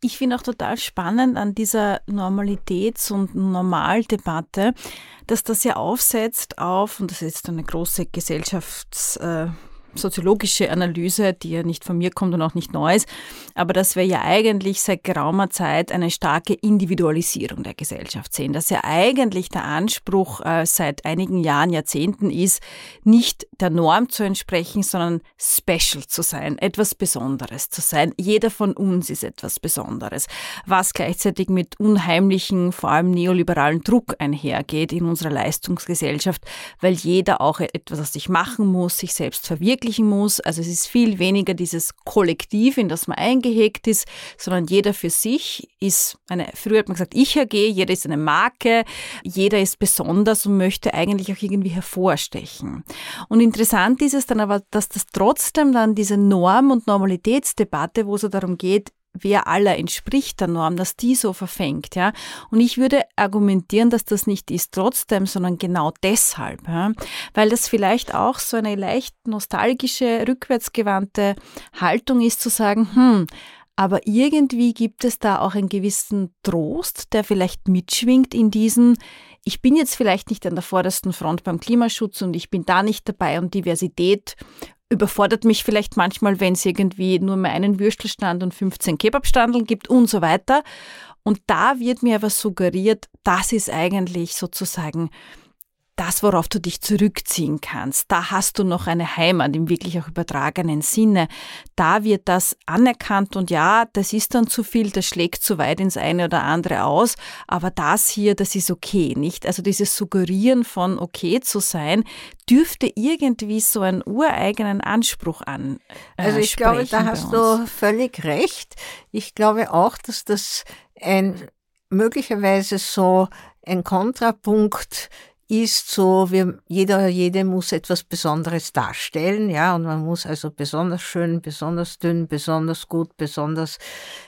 Speaker 2: Ich finde auch total spannend an dieser Normalitäts- und Normaldebatte, dass das ja aufsetzt auf, und das ist eine große Gesellschafts- äh, soziologische Analyse, die ja nicht von mir kommt und auch nicht neu ist, aber dass wir ja eigentlich seit geraumer Zeit eine starke Individualisierung der Gesellschaft sehen, dass ja eigentlich der Anspruch äh, seit einigen Jahren, Jahrzehnten ist, nicht der Norm zu entsprechen, sondern special zu sein, etwas Besonderes zu sein. Jeder von uns ist etwas Besonderes, was gleichzeitig mit unheimlichen, vor allem neoliberalen Druck einhergeht in unserer Leistungsgesellschaft, weil jeder auch etwas aus sich machen muss, sich selbst verwirklichen muss. Also es ist viel weniger dieses Kollektiv, in das man eingehegt ist, sondern jeder für sich ist eine, früher hat man gesagt, ich AG, jeder ist eine Marke, jeder ist besonders und möchte eigentlich auch irgendwie hervorstechen. Und interessant ist es dann aber, dass das trotzdem dann diese Norm- und Normalitätsdebatte, wo es darum geht, wer aller entspricht der Norm, dass die so verfängt, ja. Und ich würde argumentieren, dass das nicht ist trotzdem, sondern genau deshalb, ja? weil das vielleicht auch so eine leicht nostalgische, rückwärtsgewandte Haltung ist, zu sagen, hm, aber irgendwie gibt es da auch einen gewissen Trost, der vielleicht mitschwingt in diesen, ich bin jetzt vielleicht nicht an der vordersten Front beim Klimaschutz und ich bin da nicht dabei und Diversität überfordert mich vielleicht manchmal, wenn es irgendwie nur mehr einen Würstelstand und 15 Kebabstandeln gibt und so weiter. Und da wird mir aber suggeriert, das ist eigentlich sozusagen das, worauf du dich zurückziehen kannst. Da hast du noch eine Heimat im wirklich auch übertragenen Sinne. Da wird das anerkannt und ja, das ist dann zu viel, das schlägt zu weit ins eine oder andere aus, aber das hier, das ist okay, nicht? Also dieses Suggerieren von okay zu sein, dürfte irgendwie so einen ureigenen Anspruch an.
Speaker 3: Äh, also ich glaube, da hast du völlig recht. Ich glaube auch, dass das ein möglicherweise so ein Kontrapunkt ist so, wir, jeder, jede muss etwas Besonderes darstellen, ja, und man muss also besonders schön, besonders dünn, besonders gut, besonders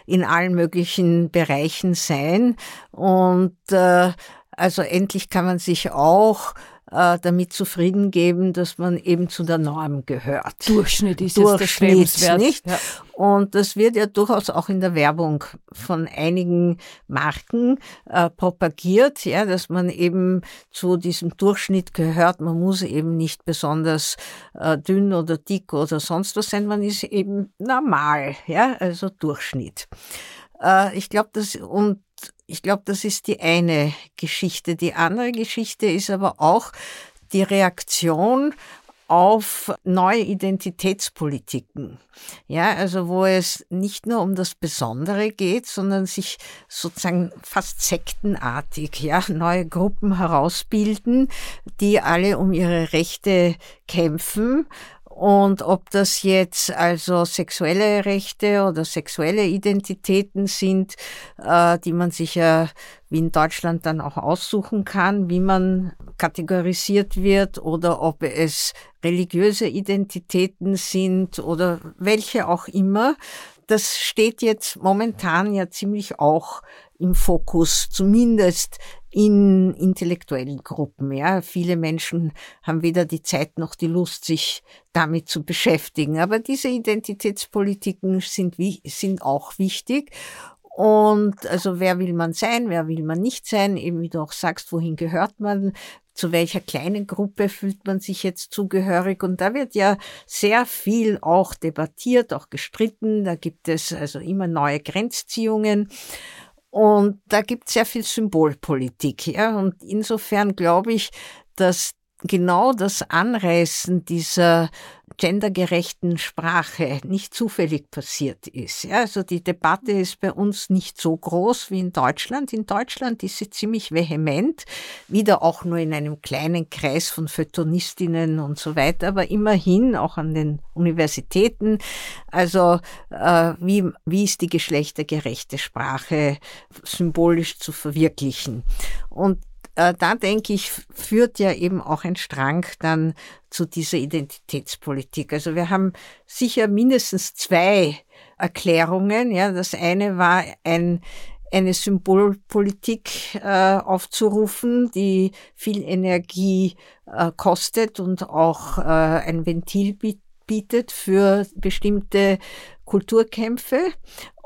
Speaker 3: in allen möglichen Bereichen sein. Und äh, also endlich kann man sich auch äh, damit zufrieden geben, dass man eben zu der Norm gehört.
Speaker 2: Durchschnitt ist
Speaker 3: Durchschnitt, jetzt der nicht? Ja. Und das wird ja durchaus auch in der Werbung von einigen Marken äh, propagiert, ja, dass man eben zu diesem Durchschnitt gehört. Man muss eben nicht besonders äh, dünn oder dick oder sonst was sein. Man ist eben normal, ja, also Durchschnitt. Äh, ich glaube, das und ich glaube, das ist die eine Geschichte. Die andere Geschichte ist aber auch die Reaktion auf neue Identitätspolitiken. Ja, also wo es nicht nur um das Besondere geht, sondern sich sozusagen fast sektenartig, ja, neue Gruppen herausbilden, die alle um ihre Rechte kämpfen und ob das jetzt also sexuelle Rechte oder sexuelle Identitäten sind, äh, die man sich ja wie in Deutschland dann auch aussuchen kann, wie man kategorisiert wird oder ob es religiöse Identitäten sind oder welche auch immer. Das steht jetzt momentan ja ziemlich auch im Fokus, zumindest in intellektuellen Gruppen. Ja, viele Menschen haben weder die Zeit noch die Lust, sich damit zu beschäftigen. Aber diese Identitätspolitiken sind, sind auch wichtig. Und also wer will man sein, wer will man nicht sein, eben wie du auch sagst, wohin gehört man, zu welcher kleinen Gruppe fühlt man sich jetzt zugehörig. Und da wird ja sehr viel auch debattiert, auch gestritten. Da gibt es also immer neue Grenzziehungen. Und da gibt es sehr viel Symbolpolitik. Ja? Und insofern glaube ich, dass genau das Anreißen dieser gendergerechten Sprache nicht zufällig passiert ist. Ja, also die Debatte ist bei uns nicht so groß wie in Deutschland. In Deutschland ist sie ziemlich vehement, wieder auch nur in einem kleinen Kreis von Feuilletonistinnen und so weiter, aber immerhin auch an den Universitäten. Also äh, wie, wie ist die geschlechtergerechte Sprache symbolisch zu verwirklichen? Und da denke ich, führt ja eben auch ein Strang dann zu dieser Identitätspolitik. Also wir haben sicher mindestens zwei Erklärungen. Ja, das eine war ein eine Symbolpolitik äh, aufzurufen, die viel Energie äh, kostet und auch äh, ein Ventil bietet für bestimmte Kulturkämpfe.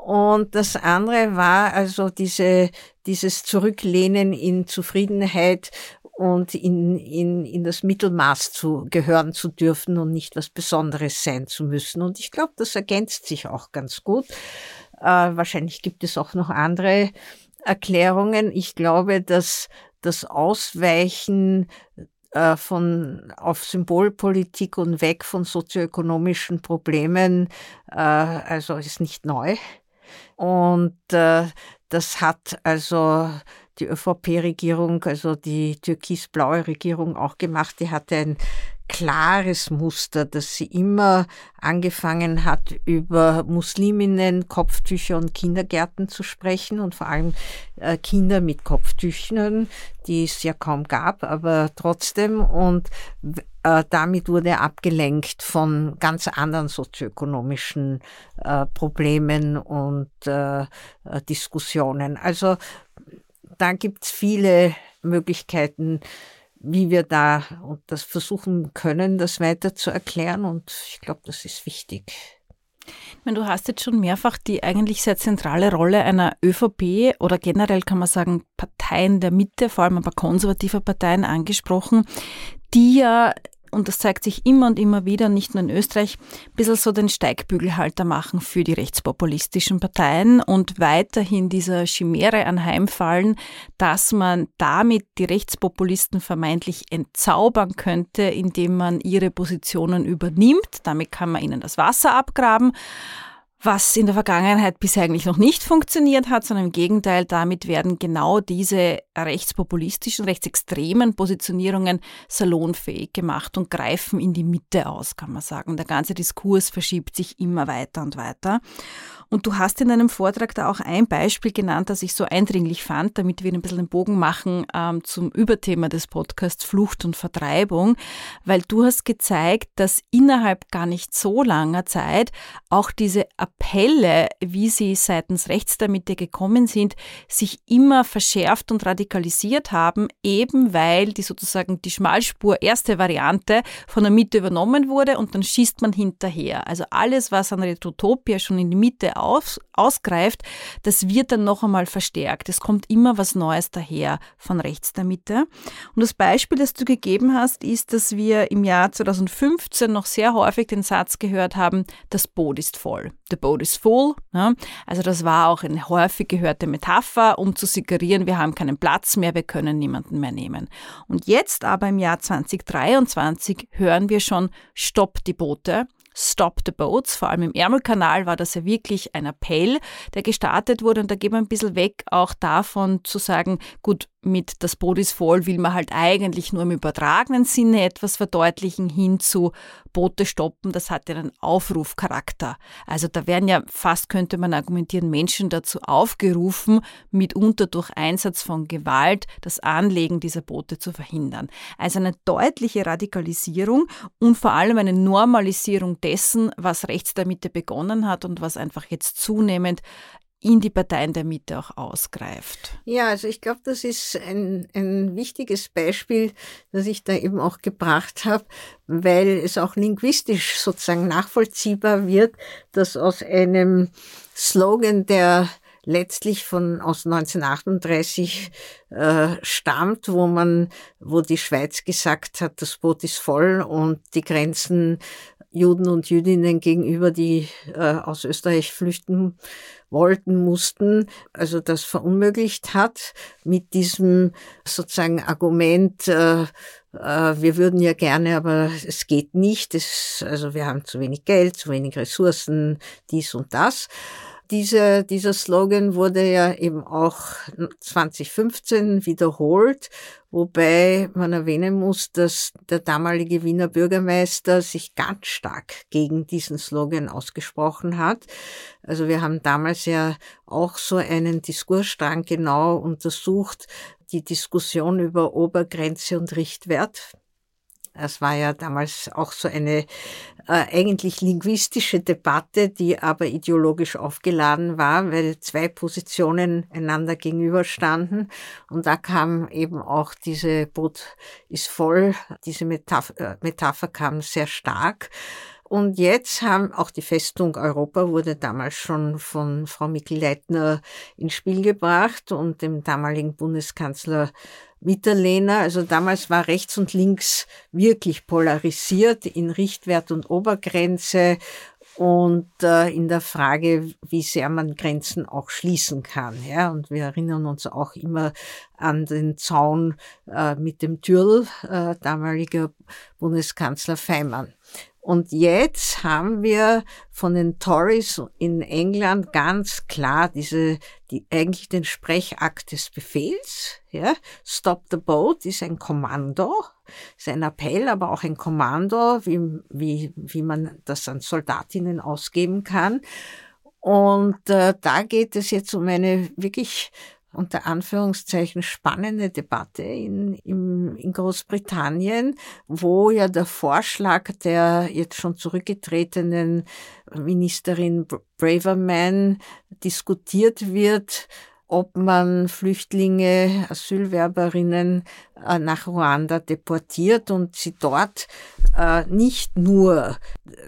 Speaker 3: Und das andere war also diese, dieses Zurücklehnen in Zufriedenheit und in, in, in das Mittelmaß zu gehören zu dürfen und nicht was Besonderes sein zu müssen. Und ich glaube, das ergänzt sich auch ganz gut. Äh, wahrscheinlich gibt es auch noch andere Erklärungen. Ich glaube, dass das Ausweichen äh, von auf Symbolpolitik und weg von sozioökonomischen Problemen, äh, also ist nicht neu. Und äh, das hat also die ÖVP-Regierung, also die türkis-blaue Regierung auch gemacht. Die hatte ein klares Muster, dass sie immer angefangen hat, über Musliminnen, Kopftücher und Kindergärten zu sprechen und vor allem äh, Kinder mit Kopftüchern, die es ja kaum gab, aber trotzdem. Und äh, damit wurde abgelenkt von ganz anderen sozioökonomischen äh, Problemen und äh, äh, Diskussionen. Also da gibt's viele Möglichkeiten, wie wir da und das versuchen können, das weiter zu erklären. Und ich glaube, das ist wichtig.
Speaker 2: Du hast jetzt schon mehrfach die eigentlich sehr zentrale Rolle einer ÖVP oder generell kann man sagen Parteien der Mitte, vor allem aber konservative Parteien angesprochen, die ja und das zeigt sich immer und immer wieder, nicht nur in Österreich, ein bisschen so den Steigbügelhalter machen für die rechtspopulistischen Parteien und weiterhin dieser Chimäre anheimfallen, dass man damit die Rechtspopulisten vermeintlich entzaubern könnte, indem man ihre Positionen übernimmt. Damit kann man ihnen das Wasser abgraben was in der Vergangenheit bisher eigentlich noch nicht funktioniert hat, sondern im Gegenteil, damit werden genau diese rechtspopulistischen, rechtsextremen Positionierungen salonfähig gemacht und greifen in die Mitte aus, kann man sagen. Der ganze Diskurs verschiebt sich immer weiter und weiter. Und du hast in deinem Vortrag da auch ein Beispiel genannt, das ich so eindringlich fand, damit wir ein bisschen den Bogen machen ähm, zum Überthema des Podcasts Flucht und Vertreibung, weil du hast gezeigt, dass innerhalb gar nicht so langer Zeit auch diese Appelle, wie sie seitens rechts der Mitte gekommen sind, sich immer verschärft und radikalisiert haben, eben weil die sozusagen die Schmalspur erste Variante von der Mitte übernommen wurde und dann schießt man hinterher. Also alles, was an Retrotopia schon in die Mitte aus, ausgreift, das wird dann noch einmal verstärkt. Es kommt immer was Neues daher von rechts der Mitte. Und das Beispiel, das du gegeben hast, ist, dass wir im Jahr 2015 noch sehr häufig den Satz gehört haben, das Boot ist voll. The boat is full. Ja, also das war auch eine häufig gehörte Metapher, um zu suggerieren, wir haben keinen Platz mehr, wir können niemanden mehr nehmen. Und jetzt aber im Jahr 2023 hören wir schon, stopp die Boote. Stop the Boats. Vor allem im Ärmelkanal war das ja wirklich ein Appell, der gestartet wurde. Und da geht man ein bisschen weg auch davon zu sagen, gut, mit das Boot ist voll will man halt eigentlich nur im übertragenen Sinne etwas verdeutlichen hin zu Boote stoppen. Das hat ja einen Aufrufcharakter. Also da werden ja fast, könnte man argumentieren, Menschen dazu aufgerufen, mitunter durch Einsatz von Gewalt das Anlegen dieser Boote zu verhindern. Also eine deutliche Radikalisierung und vor allem eine Normalisierung dessen, was rechts der Mitte begonnen hat und was einfach jetzt zunehmend in die Parteien der Mitte auch ausgreift.
Speaker 3: Ja, also ich glaube, das ist ein, ein wichtiges Beispiel, das ich da eben auch gebracht habe, weil es auch linguistisch sozusagen nachvollziehbar wird, dass aus einem Slogan, der letztlich von aus 1938 äh, stammt, wo man, wo die Schweiz gesagt hat, das Boot ist voll und die Grenzen Juden und Jüdinnen gegenüber, die äh, aus Österreich flüchten wollten, mussten, also das verunmöglicht hat mit diesem sozusagen Argument, äh, äh, wir würden ja gerne, aber es geht nicht, es, also wir haben zu wenig Geld, zu wenig Ressourcen, dies und das. Dieser, dieser Slogan wurde ja eben auch 2015 wiederholt, wobei man erwähnen muss, dass der damalige Wiener Bürgermeister sich ganz stark gegen diesen Slogan ausgesprochen hat. Also wir haben damals ja auch so einen Diskursstrang genau untersucht, die Diskussion über Obergrenze und Richtwert es war ja damals auch so eine äh, eigentlich linguistische Debatte, die aber ideologisch aufgeladen war, weil zwei Positionen einander gegenüberstanden. Und da kam eben auch diese Boot ist voll, diese Metapher, äh, Metapher kam sehr stark. Und jetzt haben auch die Festung Europa wurde damals schon von Frau Mikl-Leitner ins Spiel gebracht und dem damaligen Bundeskanzler Mitterlehner. Also damals war rechts und links wirklich polarisiert in Richtwert und Obergrenze und äh, in der Frage, wie sehr man Grenzen auch schließen kann. Ja? Und wir erinnern uns auch immer an den Zaun äh, mit dem Türl, äh, damaliger Bundeskanzler Feimann. Und jetzt haben wir von den Tories in England ganz klar diese, die, eigentlich den Sprechakt des Befehls. Ja? Stop the boat ist ein Kommando, ist ein Appell, aber auch ein Kommando, wie, wie, wie man das an Soldatinnen ausgeben kann. Und äh, da geht es jetzt um eine wirklich unter Anführungszeichen spannende Debatte in, in, in Großbritannien, wo ja der Vorschlag der jetzt schon zurückgetretenen Ministerin Braverman diskutiert wird, ob man Flüchtlinge, Asylwerberinnen äh, nach Ruanda deportiert und sie dort äh, nicht nur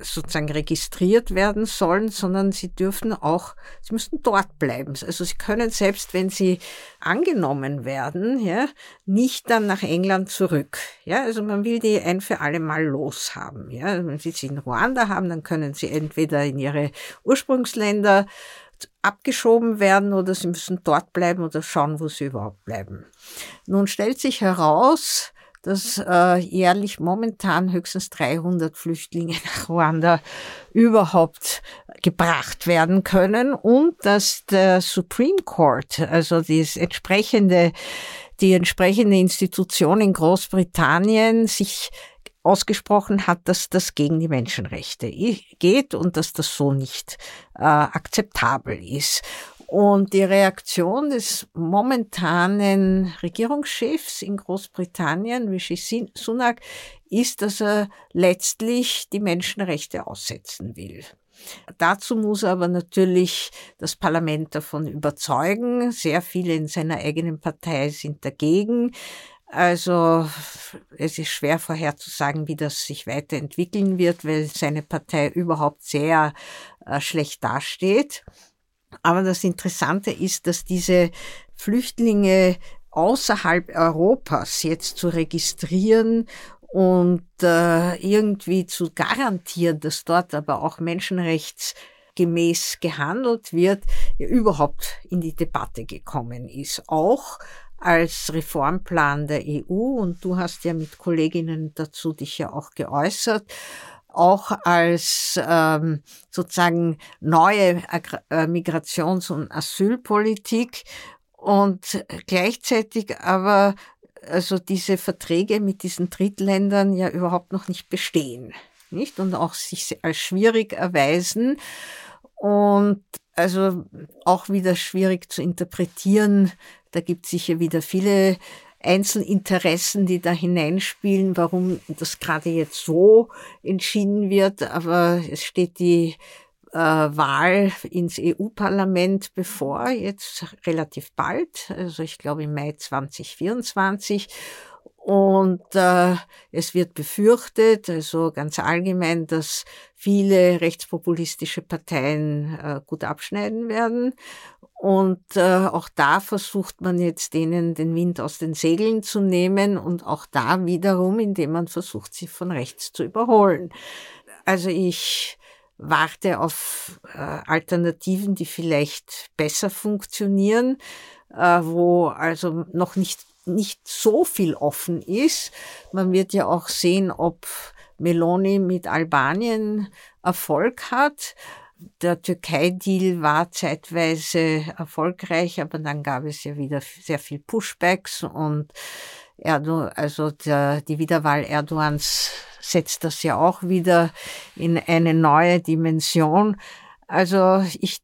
Speaker 3: sozusagen registriert werden sollen, sondern sie dürfen auch, sie müssen dort bleiben. Also sie können selbst, wenn sie angenommen werden, ja, nicht dann nach England zurück. Ja, also man will die ein für alle Mal loshaben. Ja, wenn sie sie in Ruanda haben, dann können sie entweder in ihre Ursprungsländer abgeschoben werden oder sie müssen dort bleiben oder schauen, wo sie überhaupt bleiben. Nun stellt sich heraus, dass äh, jährlich momentan höchstens 300 Flüchtlinge <laughs> nach Ruanda überhaupt gebracht werden können und dass der Supreme Court, also das entsprechende, die entsprechende Institution in Großbritannien sich ausgesprochen hat, dass das gegen die Menschenrechte geht und dass das so nicht äh, akzeptabel ist. Und die Reaktion des momentanen Regierungschefs in Großbritannien, Rishi Sunak, ist, dass er letztlich die Menschenrechte aussetzen will. Dazu muss er aber natürlich das Parlament davon überzeugen. Sehr viele in seiner eigenen Partei sind dagegen. Also es ist schwer vorherzusagen, wie das sich weiterentwickeln wird, weil seine Partei überhaupt sehr äh, schlecht dasteht. Aber das Interessante ist, dass diese Flüchtlinge außerhalb Europas jetzt zu registrieren und äh, irgendwie zu garantieren, dass dort aber auch menschenrechtsgemäß gehandelt wird, ja überhaupt in die Debatte gekommen ist. Auch als Reformplan der EU und du hast ja mit Kolleginnen dazu dich ja auch geäußert, auch als ähm, sozusagen neue äh, Migrations- und Asylpolitik. Und gleichzeitig aber also diese Verträge mit diesen Drittländern ja überhaupt noch nicht bestehen, nicht? Und auch sich als schwierig erweisen. Und also auch wieder schwierig zu interpretieren, da gibt es sicher wieder viele Einzelinteressen, die da hineinspielen, warum das gerade jetzt so entschieden wird. Aber es steht die äh, Wahl ins EU-Parlament bevor, jetzt relativ bald, also ich glaube im Mai 2024. Und äh, es wird befürchtet, also ganz allgemein, dass viele rechtspopulistische Parteien äh, gut abschneiden werden. Und äh, auch da versucht man jetzt denen den Wind aus den Segeln zu nehmen und auch da wiederum, indem man versucht, sie von rechts zu überholen. Also ich warte auf äh, Alternativen, die vielleicht besser funktionieren, äh, wo also noch nicht, nicht so viel offen ist. Man wird ja auch sehen, ob Meloni mit Albanien Erfolg hat der Türkei-Deal war zeitweise erfolgreich, aber dann gab es ja wieder sehr viel Pushbacks und Erdo, also der, die Wiederwahl Erdogans setzt das ja auch wieder in eine neue Dimension. Also ich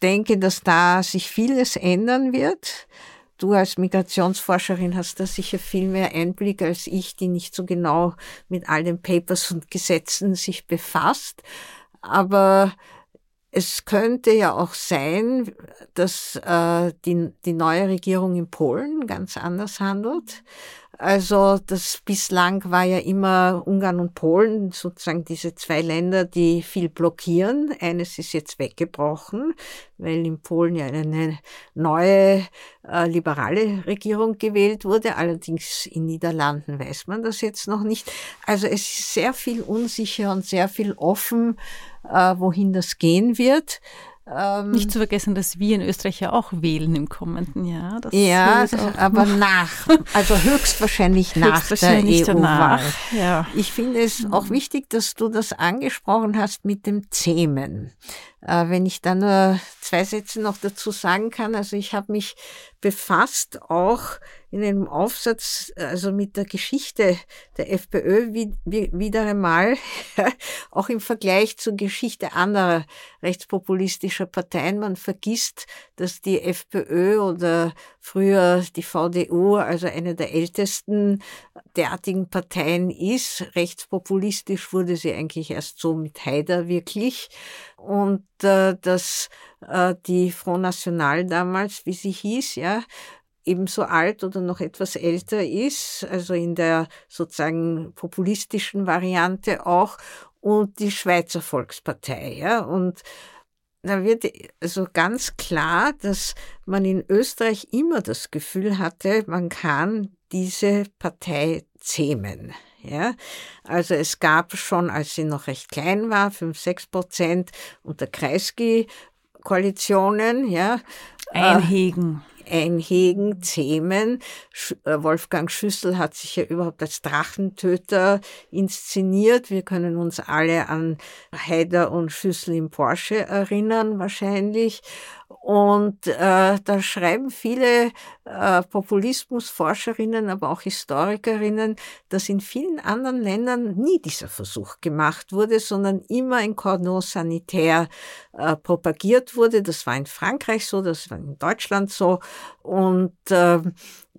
Speaker 3: denke, dass da sich vieles ändern wird. Du als Migrationsforscherin hast da sicher viel mehr Einblick als ich, die nicht so genau mit all den Papers und Gesetzen sich befasst. Aber es könnte ja auch sein, dass äh, die, die neue Regierung in Polen ganz anders handelt. Also das bislang war ja immer Ungarn und Polen, sozusagen diese zwei Länder, die viel blockieren. Eines ist jetzt weggebrochen, weil in Polen ja eine neue äh, liberale Regierung gewählt wurde. Allerdings in Niederlanden weiß man das jetzt noch nicht. Also es ist sehr viel unsicher und sehr viel offen, wohin das gehen wird.
Speaker 2: Ähm, Nicht zu vergessen, dass wir in Österreich ja auch wählen im kommenden Jahr.
Speaker 3: Das ja, aber nach, also höchstwahrscheinlich nach höchstwahrscheinlich der EU-Wahl. Ja. Ich finde es auch wichtig, dass du das angesprochen hast mit dem Zähmen. Äh, wenn ich da nur zwei Sätze noch dazu sagen kann, also ich habe mich befasst auch in einem Aufsatz, also mit der Geschichte der FPÖ wie, wie, wieder einmal, <laughs> auch im Vergleich zur Geschichte anderer rechtspopulistischer Parteien. Man vergisst, dass die FPÖ oder früher die VDU, also eine der ältesten derartigen Parteien ist. Rechtspopulistisch wurde sie eigentlich erst so mit Haider wirklich. Und äh, dass äh, die Front National damals, wie sie hieß, ja, ebenso alt oder noch etwas älter ist, also in der sozusagen populistischen Variante auch, und die Schweizer Volkspartei, ja, und da wird also ganz klar, dass man in Österreich immer das Gefühl hatte, man kann diese Partei zähmen. Ja, also es gab schon, als sie noch recht klein war, fünf sechs Prozent unter Kreisky-Koalitionen, ja.
Speaker 2: Einhegen.
Speaker 3: Einhegen, Zähmen. Äh, Wolfgang Schüssel hat sich ja überhaupt als Drachentöter inszeniert. Wir können uns alle an Haider und Schüssel im Porsche erinnern, wahrscheinlich. Und äh, da schreiben viele äh, Populismusforscherinnen, aber auch Historikerinnen, dass in vielen anderen Ländern nie dieser Versuch gemacht wurde, sondern immer ein Cordon sanitaire äh, propagiert wurde. Das war in Frankreich so, das war in Deutschland so. Und äh,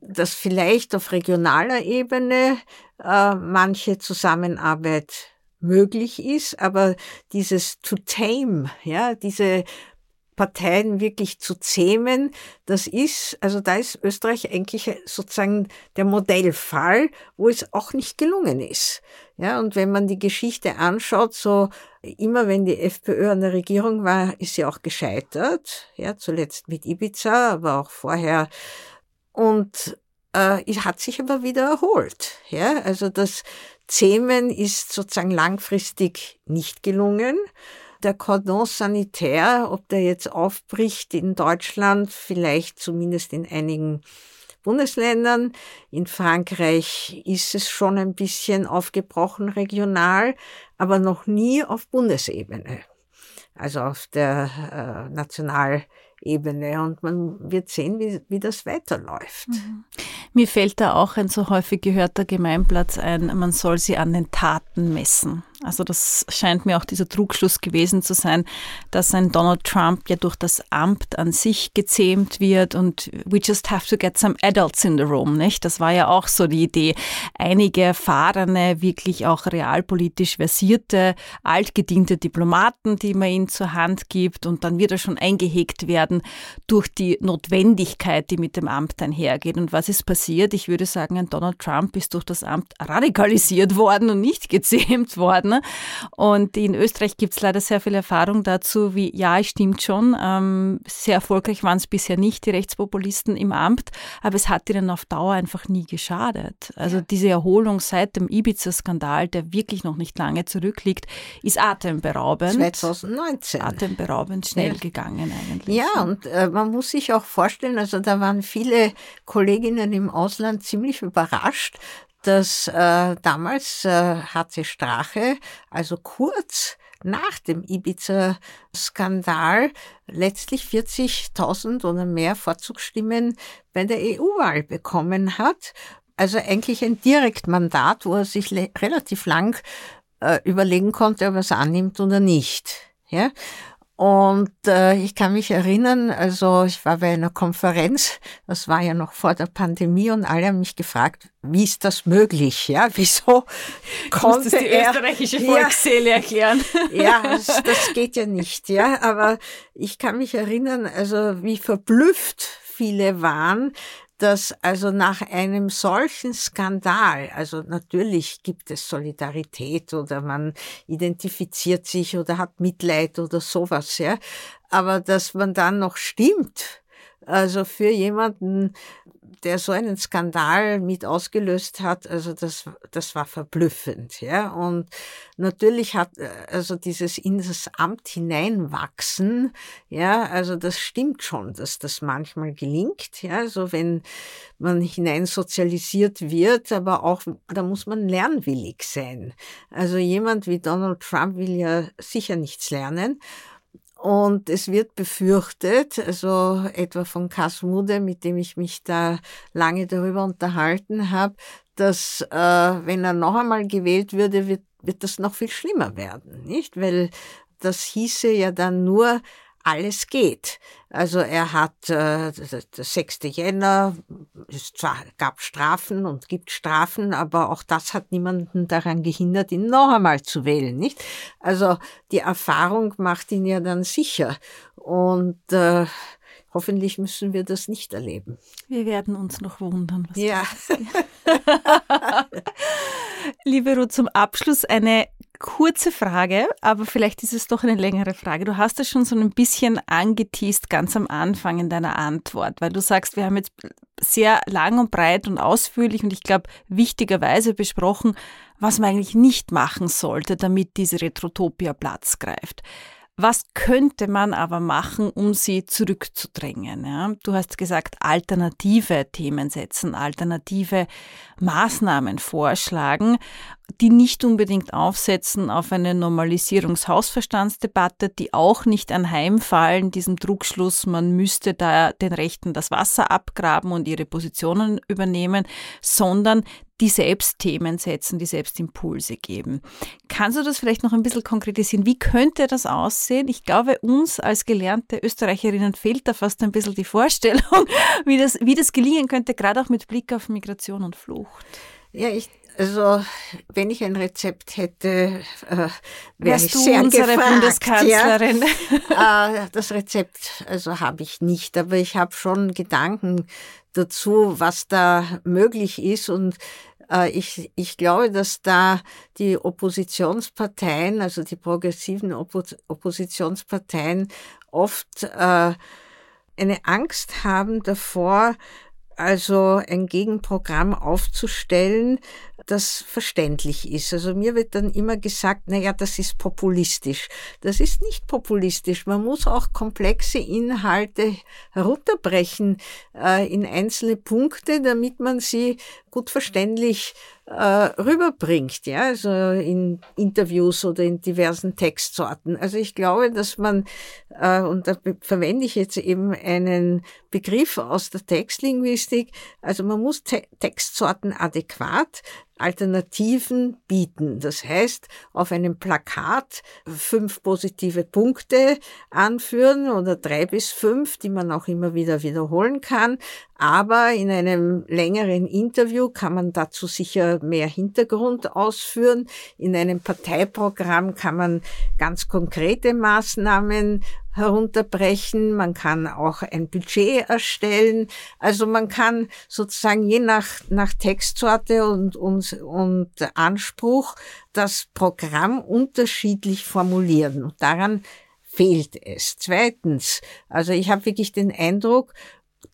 Speaker 3: dass vielleicht auf regionaler Ebene äh, manche Zusammenarbeit möglich ist, aber dieses to tame, ja, diese Parteien wirklich zu zähmen, das ist, also da ist Österreich eigentlich sozusagen der Modellfall, wo es auch nicht gelungen ist. Ja, und wenn man die Geschichte anschaut, so immer wenn die FPÖ an der Regierung war, ist sie auch gescheitert. Ja, zuletzt mit Ibiza, aber auch vorher. Und äh, hat sich aber wieder erholt. Ja, also das Zähmen ist sozusagen langfristig nicht gelungen der Cordon sanitaire, ob der jetzt aufbricht in Deutschland, vielleicht zumindest in einigen Bundesländern. In Frankreich ist es schon ein bisschen aufgebrochen regional, aber noch nie auf Bundesebene. Also auf der äh, Nationalebene. Und man wird sehen, wie, wie das weiterläuft. Mhm.
Speaker 2: Mir fällt da auch ein so häufig gehörter Gemeinplatz ein, man soll sie an den Taten messen. Also das scheint mir auch dieser Trugschluss gewesen zu sein, dass ein Donald Trump ja durch das Amt an sich gezähmt wird und we just have to get some adults in the room, nicht? Das war ja auch so die Idee. Einige erfahrene, wirklich auch realpolitisch versierte, altgediente Diplomaten, die man ihnen zur Hand gibt und dann wird er schon eingehegt werden durch die Notwendigkeit, die mit dem Amt einhergeht. Und was ist passiert? Ich würde sagen, ein Donald Trump ist durch das Amt radikalisiert worden und nicht gezähmt worden. Ne? Und in Österreich gibt es leider sehr viel Erfahrung dazu, wie, ja, es stimmt schon, ähm, sehr erfolgreich waren es bisher nicht, die Rechtspopulisten im Amt, aber es hat ihnen auf Dauer einfach nie geschadet. Also ja. diese Erholung seit dem Ibiza-Skandal, der wirklich noch nicht lange zurückliegt, ist atemberaubend.
Speaker 3: 2019.
Speaker 2: Atemberaubend schnell ja. gegangen eigentlich.
Speaker 3: Ja, und äh, man muss sich auch vorstellen, also da waren viele Kolleginnen im Ausland ziemlich überrascht, dass äh, damals äh, HC Strache, also kurz nach dem Ibiza-Skandal, letztlich 40.000 oder mehr Vorzugsstimmen bei der EU-Wahl bekommen hat. Also eigentlich ein Direktmandat, wo er sich relativ lang äh, überlegen konnte, ob er es annimmt oder nicht. Ja? Und äh, ich kann mich erinnern, also ich war bei einer Konferenz, das war ja noch vor der Pandemie und alle haben mich gefragt, wie ist das möglich? Ja, <laughs> wieso konnte
Speaker 2: die
Speaker 3: er,
Speaker 2: österreichische Volksseele ja, erklären? <laughs>
Speaker 3: Ja, das, das geht ja nicht, ja. Aber ich kann mich erinnern, also wie verblüfft viele waren, dass also nach einem solchen Skandal, also natürlich gibt es Solidarität oder man identifiziert sich oder hat Mitleid oder sowas, ja, aber dass man dann noch stimmt, also für jemanden, der so einen Skandal mit ausgelöst hat, also das, das war verblüffend, ja. Und natürlich hat, äh, also dieses in das Amt hineinwachsen, ja, also das stimmt schon, dass das manchmal gelingt, ja, also wenn man hineinsozialisiert wird, aber auch, da muss man lernwillig sein. Also jemand wie Donald Trump will ja sicher nichts lernen. Und es wird befürchtet, also etwa von Kasmude, mit dem ich mich da lange darüber unterhalten habe, dass äh, wenn er noch einmal gewählt würde, wird, wird das noch viel schlimmer werden, nicht? Weil das hieße ja dann nur, alles geht. Also er hat äh, der 6. Jänner, es zwar gab Strafen und gibt Strafen, aber auch das hat niemanden daran gehindert, ihn noch einmal zu wählen, nicht? Also die Erfahrung macht ihn ja dann sicher und äh, hoffentlich müssen wir das nicht erleben.
Speaker 2: Wir werden uns noch wundern.
Speaker 3: Was ja. <laughs>
Speaker 2: Liebe Ruth, zum Abschluss eine kurze Frage, aber vielleicht ist es doch eine längere Frage. Du hast es schon so ein bisschen angeteased ganz am Anfang in deiner Antwort, weil du sagst, wir haben jetzt sehr lang und breit und ausführlich und ich glaube wichtigerweise besprochen, was man eigentlich nicht machen sollte, damit diese Retrotopia Platz greift. Was könnte man aber machen, um sie zurückzudrängen? Ja? Du hast gesagt, alternative Themen setzen, alternative Maßnahmen vorschlagen, die nicht unbedingt aufsetzen auf eine Normalisierungshausverstandsdebatte, die auch nicht anheimfallen, diesem Druckschluss, man müsste da den Rechten das Wasser abgraben und ihre Positionen übernehmen, sondern die selbst Themen setzen, die selbst Impulse geben. Kannst du das vielleicht noch ein bisschen konkretisieren? Wie könnte das aussehen? Ich glaube, uns als gelernte Österreicherinnen fehlt da fast ein bisschen die Vorstellung, <laughs> wie das, wie das gelingen könnte, gerade auch mit Blick auf Migration und Flucht.
Speaker 3: Ja, ich, also wenn ich ein Rezept hätte, äh, wäre ich
Speaker 2: du
Speaker 3: sehr
Speaker 2: unsere
Speaker 3: gefragt,
Speaker 2: Bundeskanzlerin.
Speaker 3: Ja. <laughs> Äh, das Rezept also habe ich nicht, aber ich habe schon Gedanken dazu, was da möglich ist. Und äh, ich, ich glaube, dass da die Oppositionsparteien, also die progressiven Oppos Oppositionsparteien oft äh, eine Angst haben davor, also ein Gegenprogramm aufzustellen, das verständlich ist. Also mir wird dann immer gesagt, na ja, das ist populistisch. Das ist nicht populistisch. Man muss auch komplexe Inhalte herunterbrechen äh, in einzelne Punkte, damit man sie gut verständlich äh, rüberbringt, ja, also in Interviews oder in diversen Textsorten. Also ich glaube, dass man, äh, und da verwende ich jetzt eben einen Begriff aus der Textlinguistik, also man muss Te Textsorten adäquat Alternativen bieten. Das heißt, auf einem Plakat fünf positive Punkte anführen oder drei bis fünf, die man auch immer wieder wiederholen kann. Aber in einem längeren Interview kann man dazu sicher mehr Hintergrund ausführen. In einem Parteiprogramm kann man ganz konkrete Maßnahmen herunterbrechen, man kann auch ein Budget erstellen. Also man kann sozusagen je nach, nach Textsorte und, und, und Anspruch das Programm unterschiedlich formulieren. Und daran fehlt es. Zweitens, also ich habe wirklich den Eindruck,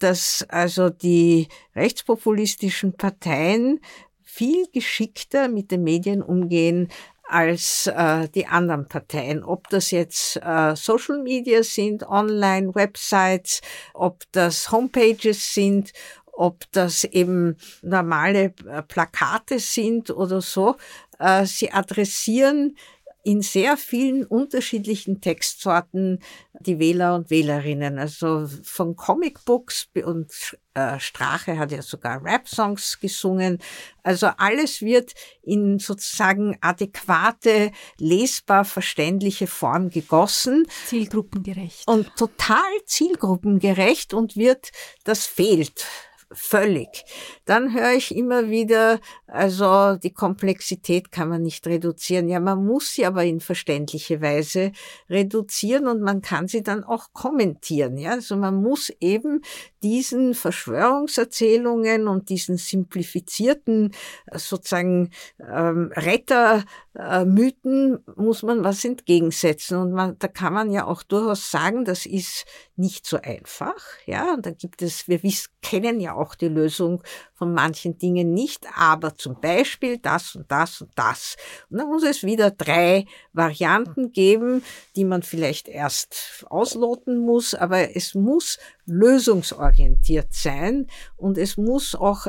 Speaker 3: dass also die rechtspopulistischen Parteien viel geschickter mit den Medien umgehen als äh, die anderen Parteien. Ob das jetzt äh, Social Media sind, Online, Websites, ob das Homepages sind, ob das eben normale äh, Plakate sind oder so. Äh, sie adressieren in sehr vielen unterschiedlichen Textsorten die Wähler und Wählerinnen. Also von Comicbooks und äh, Strache hat ja sogar Rap-Songs gesungen. Also alles wird in sozusagen adäquate, lesbar verständliche Form gegossen.
Speaker 2: Zielgruppengerecht.
Speaker 3: Und total zielgruppengerecht und wird, das fehlt völlig. Dann höre ich immer wieder, also die Komplexität kann man nicht reduzieren. Ja, man muss sie aber in verständliche Weise reduzieren und man kann sie dann auch kommentieren. Ja, also man muss eben diesen Verschwörungserzählungen und diesen simplifizierten sozusagen ähm, Rettermythen muss man was entgegensetzen und man, da kann man ja auch durchaus sagen, das ist nicht so einfach. Ja, und da gibt es, wir wissen, kennen ja auch die Lösung von manchen Dingen nicht, aber zum Beispiel das und das und das. Und dann muss es wieder drei Varianten geben, die man vielleicht erst ausloten muss, aber es muss lösungsorientiert sein und es muss auch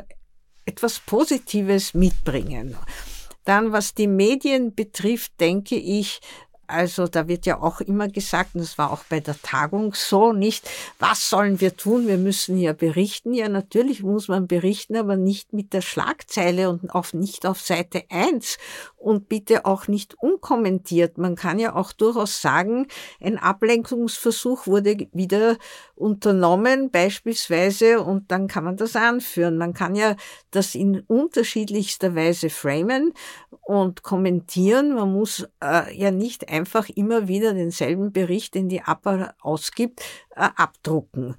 Speaker 3: etwas Positives mitbringen. Dann, was die Medien betrifft, denke ich, also da wird ja auch immer gesagt, und das war auch bei der Tagung so, nicht, was sollen wir tun? Wir müssen ja berichten. Ja, natürlich muss man berichten, aber nicht mit der Schlagzeile und auf, nicht auf Seite 1 und bitte auch nicht unkommentiert. Man kann ja auch durchaus sagen, ein Ablenkungsversuch wurde wieder unternommen, beispielsweise, und dann kann man das anführen. Man kann ja das in unterschiedlichster Weise framen und kommentieren. Man muss äh, ja nicht einfach immer wieder denselben Bericht, den die APA ausgibt, äh, abdrucken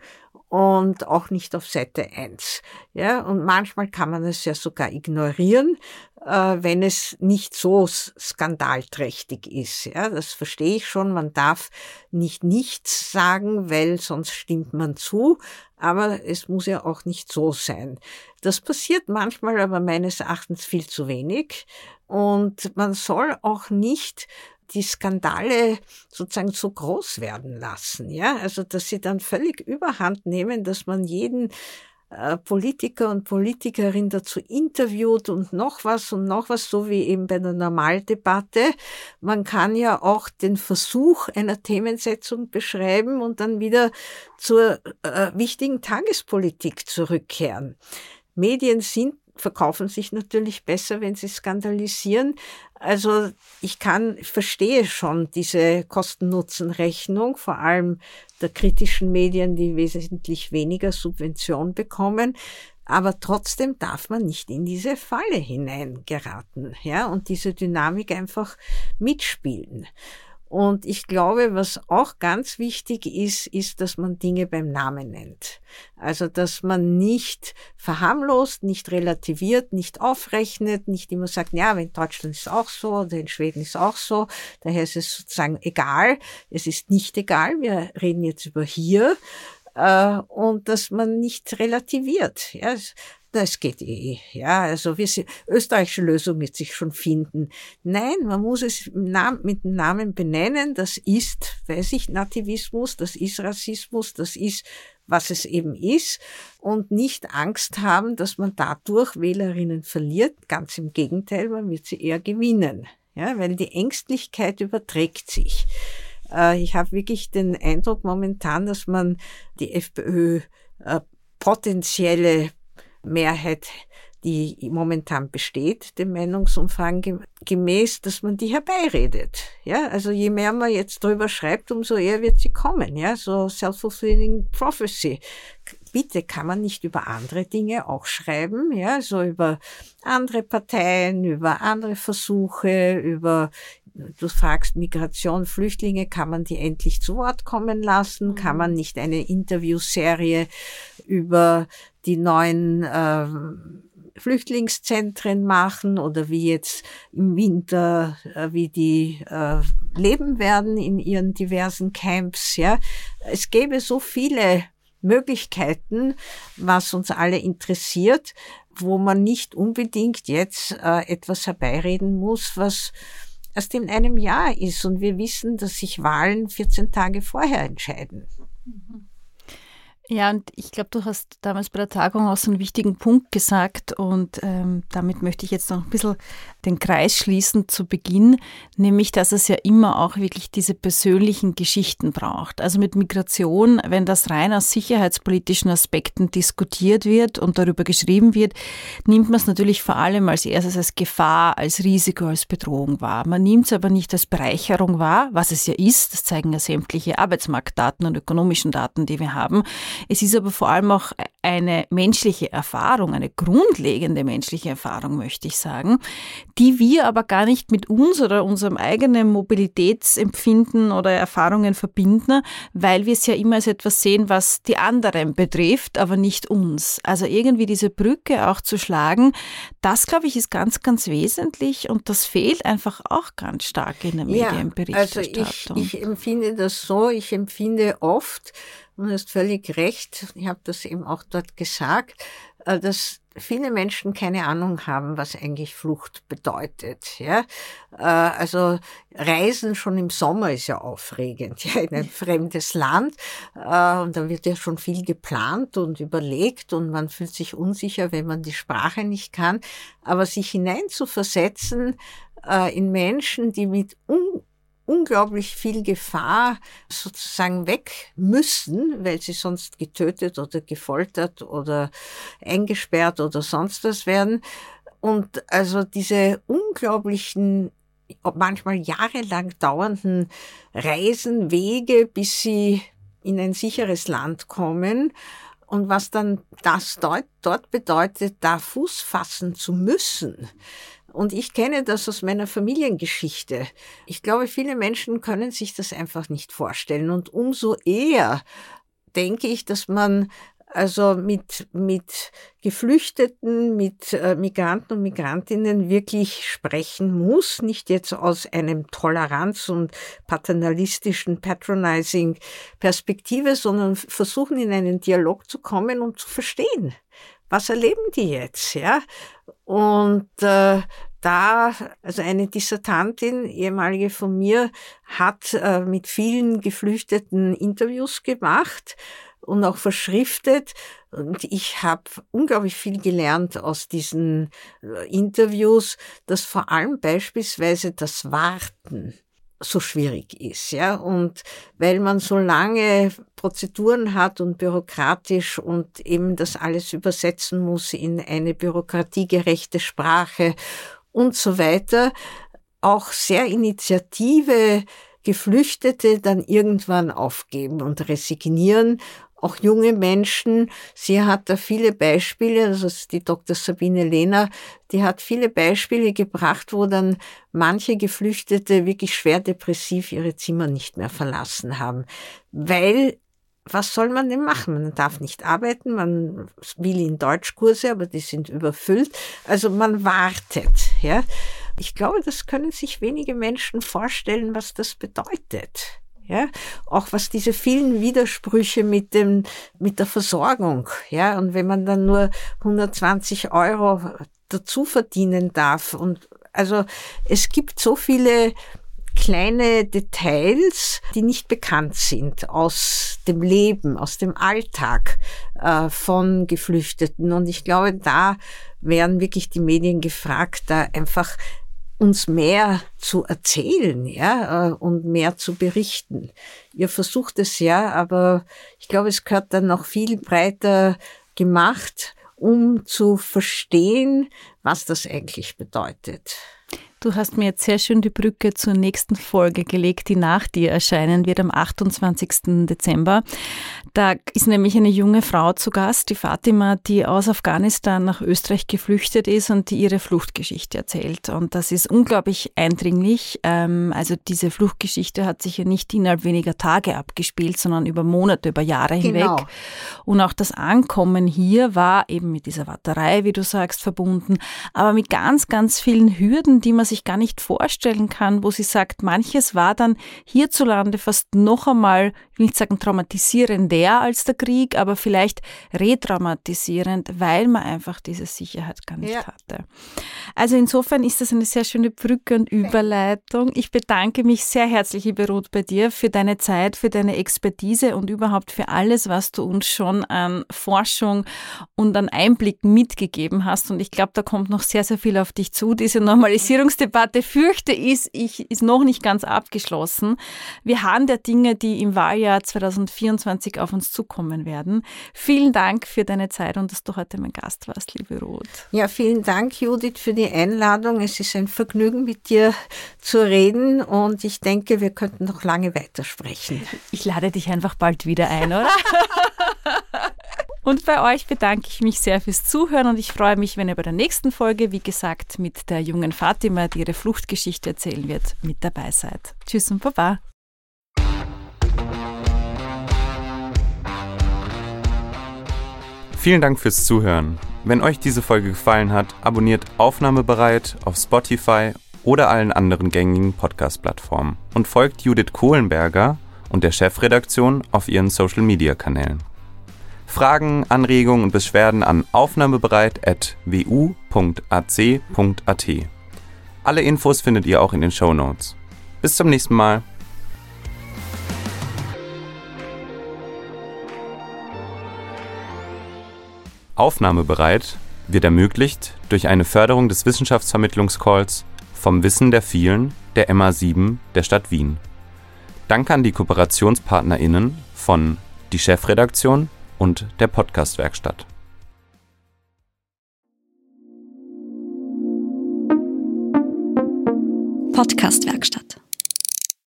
Speaker 3: und auch nicht auf Seite 1. Ja, und manchmal kann man es ja sogar ignorieren, äh, wenn es nicht so skandalträchtig ist. Ja, das verstehe ich schon. Man darf nicht nichts sagen, weil sonst stimmt man zu. Aber es muss ja auch nicht so sein. Das passiert manchmal aber meines Erachtens viel zu wenig. Und man soll auch nicht die Skandale sozusagen so groß werden lassen, ja, also dass sie dann völlig überhand nehmen, dass man jeden äh, Politiker und Politikerin dazu interviewt und noch was und noch was, so wie eben bei der Normaldebatte. Man kann ja auch den Versuch einer Themensetzung beschreiben und dann wieder zur äh, wichtigen Tagespolitik zurückkehren. Medien sind verkaufen sich natürlich besser, wenn sie skandalisieren. Also ich kann, verstehe schon diese Kosten-Nutzen-Rechnung, vor allem der kritischen Medien, die wesentlich weniger Subvention bekommen. Aber trotzdem darf man nicht in diese Falle hineingeraten, ja, und diese Dynamik einfach mitspielen. Und ich glaube, was auch ganz wichtig ist, ist, dass man Dinge beim Namen nennt. Also, dass man nicht verharmlost, nicht relativiert, nicht aufrechnet, nicht immer sagt, ja, in Deutschland ist es auch so oder in Schweden ist es auch so. Daher ist es sozusagen egal. Es ist nicht egal. Wir reden jetzt über hier. Äh, und dass man nicht relativiert. Das geht eh. Ja, also wir sind, österreichische Lösung wird sich schon finden. Nein, man muss es mit dem Namen benennen. Das ist, weiß ich, Nativismus, das ist Rassismus, das ist, was es eben ist. Und nicht Angst haben, dass man dadurch Wählerinnen verliert. Ganz im Gegenteil, man wird sie eher gewinnen. Ja, weil die Ängstlichkeit überträgt sich. Äh, ich habe wirklich den Eindruck momentan, dass man die FPÖ äh, potenzielle Mehrheit, die momentan besteht, dem Meinungsumfang gemäß, dass man die herbeiredet. Ja, also je mehr man jetzt drüber schreibt, umso eher wird sie kommen. Ja, so self-fulfilling prophecy. Bitte kann man nicht über andere Dinge auch schreiben, ja, so über andere Parteien, über andere Versuche, über Du fragst Migration, Flüchtlinge, kann man die endlich zu Wort kommen lassen? Kann man nicht eine Interviewserie über die neuen äh, Flüchtlingszentren machen oder wie jetzt im Winter, äh, wie die äh, leben werden in ihren diversen Camps. Ja, es gäbe so viele Möglichkeiten, was uns alle interessiert, wo man nicht unbedingt jetzt äh, etwas herbeireden muss, was erst in einem Jahr ist. Und wir wissen, dass sich Wahlen 14 Tage vorher entscheiden.
Speaker 2: Mhm. Ja, und ich glaube, du hast damals bei der Tagung auch so einen wichtigen Punkt gesagt und ähm, damit möchte ich jetzt noch ein bisschen den Kreis schließen zu Beginn, nämlich dass es ja immer auch wirklich diese persönlichen Geschichten braucht. Also mit Migration, wenn das rein aus sicherheitspolitischen Aspekten diskutiert wird und darüber geschrieben wird, nimmt man es natürlich vor allem als erstes als Gefahr, als Risiko, als Bedrohung wahr. Man nimmt es aber nicht als Bereicherung wahr, was es ja ist. Das zeigen ja sämtliche Arbeitsmarktdaten und ökonomischen Daten, die wir haben. Es ist aber vor allem auch eine menschliche Erfahrung, eine grundlegende menschliche Erfahrung, möchte ich sagen, die wir aber gar nicht mit uns oder unserem eigenen Mobilitätsempfinden oder Erfahrungen verbinden, weil wir es ja immer als etwas sehen, was die anderen betrifft, aber nicht uns. Also irgendwie diese Brücke auch zu schlagen, das glaube ich ist ganz, ganz wesentlich und das fehlt einfach auch ganz stark in der Medienberichterstattung.
Speaker 3: Also ich, ich empfinde das so, ich empfinde oft, und du hast völlig recht, ich habe das eben auch dort gesagt, äh, dass viele Menschen keine Ahnung haben, was eigentlich Flucht bedeutet. Ja? Äh, also Reisen schon im Sommer ist ja aufregend, <laughs> ja, in ein fremdes Land. Äh, und da wird ja schon viel geplant und überlegt und man fühlt sich unsicher, wenn man die Sprache nicht kann. Aber sich hineinzuversetzen in Menschen, die mit un unglaublich viel Gefahr sozusagen weg müssen, weil sie sonst getötet oder gefoltert oder eingesperrt oder sonst was werden. Und also diese unglaublichen, manchmal jahrelang dauernden Reisen, Wege, bis sie in ein sicheres Land kommen. Und was dann das dort, bedeutet, da Fuß fassen zu müssen, und ich kenne das aus meiner Familiengeschichte. Ich glaube, viele Menschen können sich das einfach nicht vorstellen. Und umso eher denke ich, dass man also mit, mit Geflüchteten, mit äh, Migranten und Migrantinnen wirklich sprechen muss, nicht jetzt aus einem Toleranz- und paternalistischen, patronizing Perspektive, sondern versuchen in einen Dialog zu kommen und zu verstehen was erleben die jetzt, ja? Und äh, da, also eine Dissertantin, ehemalige von mir, hat äh, mit vielen Geflüchteten Interviews gemacht und auch verschriftet. Und ich habe unglaublich viel gelernt aus diesen äh, Interviews, dass vor allem beispielsweise das Warten so schwierig ist, ja. Und weil man so lange Prozeduren hat und bürokratisch und eben das alles übersetzen muss in eine bürokratiegerechte Sprache und so weiter, auch sehr Initiative Geflüchtete dann irgendwann aufgeben und resignieren auch junge Menschen. Sie hat da viele Beispiele, also die Dr. Sabine Lehner, die hat viele Beispiele gebracht, wo dann manche Geflüchtete wirklich schwer depressiv ihre Zimmer nicht mehr verlassen haben, weil was soll man denn machen? Man darf nicht arbeiten, man will in Deutschkurse, aber die sind überfüllt. Also man wartet, ja. Ich glaube, das können sich wenige Menschen vorstellen, was das bedeutet. Ja, auch was diese vielen Widersprüche mit dem, mit der Versorgung. Ja, und wenn man dann nur 120 Euro dazu verdienen darf und also es gibt so viele kleine Details, die nicht bekannt sind aus dem Leben, aus dem Alltag äh, von Geflüchteten. Und ich glaube, da wären wirklich die Medien gefragt, da einfach uns mehr zu erzählen, ja, äh, und mehr zu berichten. Ihr versucht es ja, aber ich glaube, es gehört dann noch viel breiter gemacht, um zu verstehen, was das eigentlich bedeutet.
Speaker 2: Du hast mir jetzt sehr schön die Brücke zur nächsten Folge gelegt, die nach dir erscheinen wird am 28. Dezember. Da ist nämlich eine junge Frau zu Gast, die Fatima, die aus Afghanistan nach Österreich geflüchtet ist und die ihre Fluchtgeschichte erzählt. Und das ist unglaublich eindringlich. Ähm, also diese Fluchtgeschichte hat sich ja nicht innerhalb weniger Tage abgespielt, sondern über Monate, über Jahre genau. hinweg. Und auch das Ankommen hier war eben mit dieser Warterei, wie du sagst, verbunden, aber mit ganz, ganz vielen Hürden, die man sich sich gar nicht vorstellen kann, wo sie sagt, manches war dann hierzulande fast noch einmal, ich will nicht sagen traumatisierender als der Krieg, aber vielleicht retraumatisierend, weil man einfach diese Sicherheit gar nicht ja. hatte. Also insofern ist das eine sehr schöne Brücke und Überleitung. Ich bedanke mich sehr herzlich, liebe Ruth, bei dir für deine Zeit, für deine Expertise und überhaupt für alles, was du uns schon an Forschung und an Einblicken mitgegeben hast. Und ich glaube, da kommt noch sehr, sehr viel auf dich zu. Diese Normalisierungsdebatte, fürchte ich, ist noch nicht ganz abgeschlossen. Wir haben der Dinge, die im Wahljahr 2024 auf uns zukommen werden. Vielen Dank für deine Zeit und dass du heute mein Gast warst, liebe Ruth.
Speaker 3: Ja, vielen Dank, Judith, für die Einladung. Es ist ein Vergnügen, mit dir zu reden und ich denke, wir könnten noch lange weitersprechen.
Speaker 2: Ich lade dich einfach bald wieder ein, oder? <laughs> Und bei euch bedanke ich mich sehr fürs Zuhören und ich freue mich, wenn ihr bei der nächsten Folge, wie gesagt, mit der jungen Fatima, die ihre Fluchtgeschichte erzählen wird, mit dabei seid. Tschüss und Baba.
Speaker 1: Vielen Dank fürs Zuhören. Wenn euch diese Folge gefallen hat, abonniert Aufnahmebereit auf Spotify oder allen anderen gängigen Podcast-Plattformen und folgt Judith Kohlenberger und der Chefredaktion auf ihren Social-Media-Kanälen. Fragen, Anregungen und Beschwerden an aufnahmebereit.wu.ac.at. Alle Infos findet ihr auch in den Show Notes. Bis zum nächsten Mal. Aufnahmebereit wird ermöglicht durch eine Förderung des Wissenschaftsvermittlungscalls vom Wissen der vielen der MA7 der Stadt Wien. Danke an die KooperationspartnerInnen von die Chefredaktion und der Podcast-Werkstatt.
Speaker 4: Podcast-Werkstatt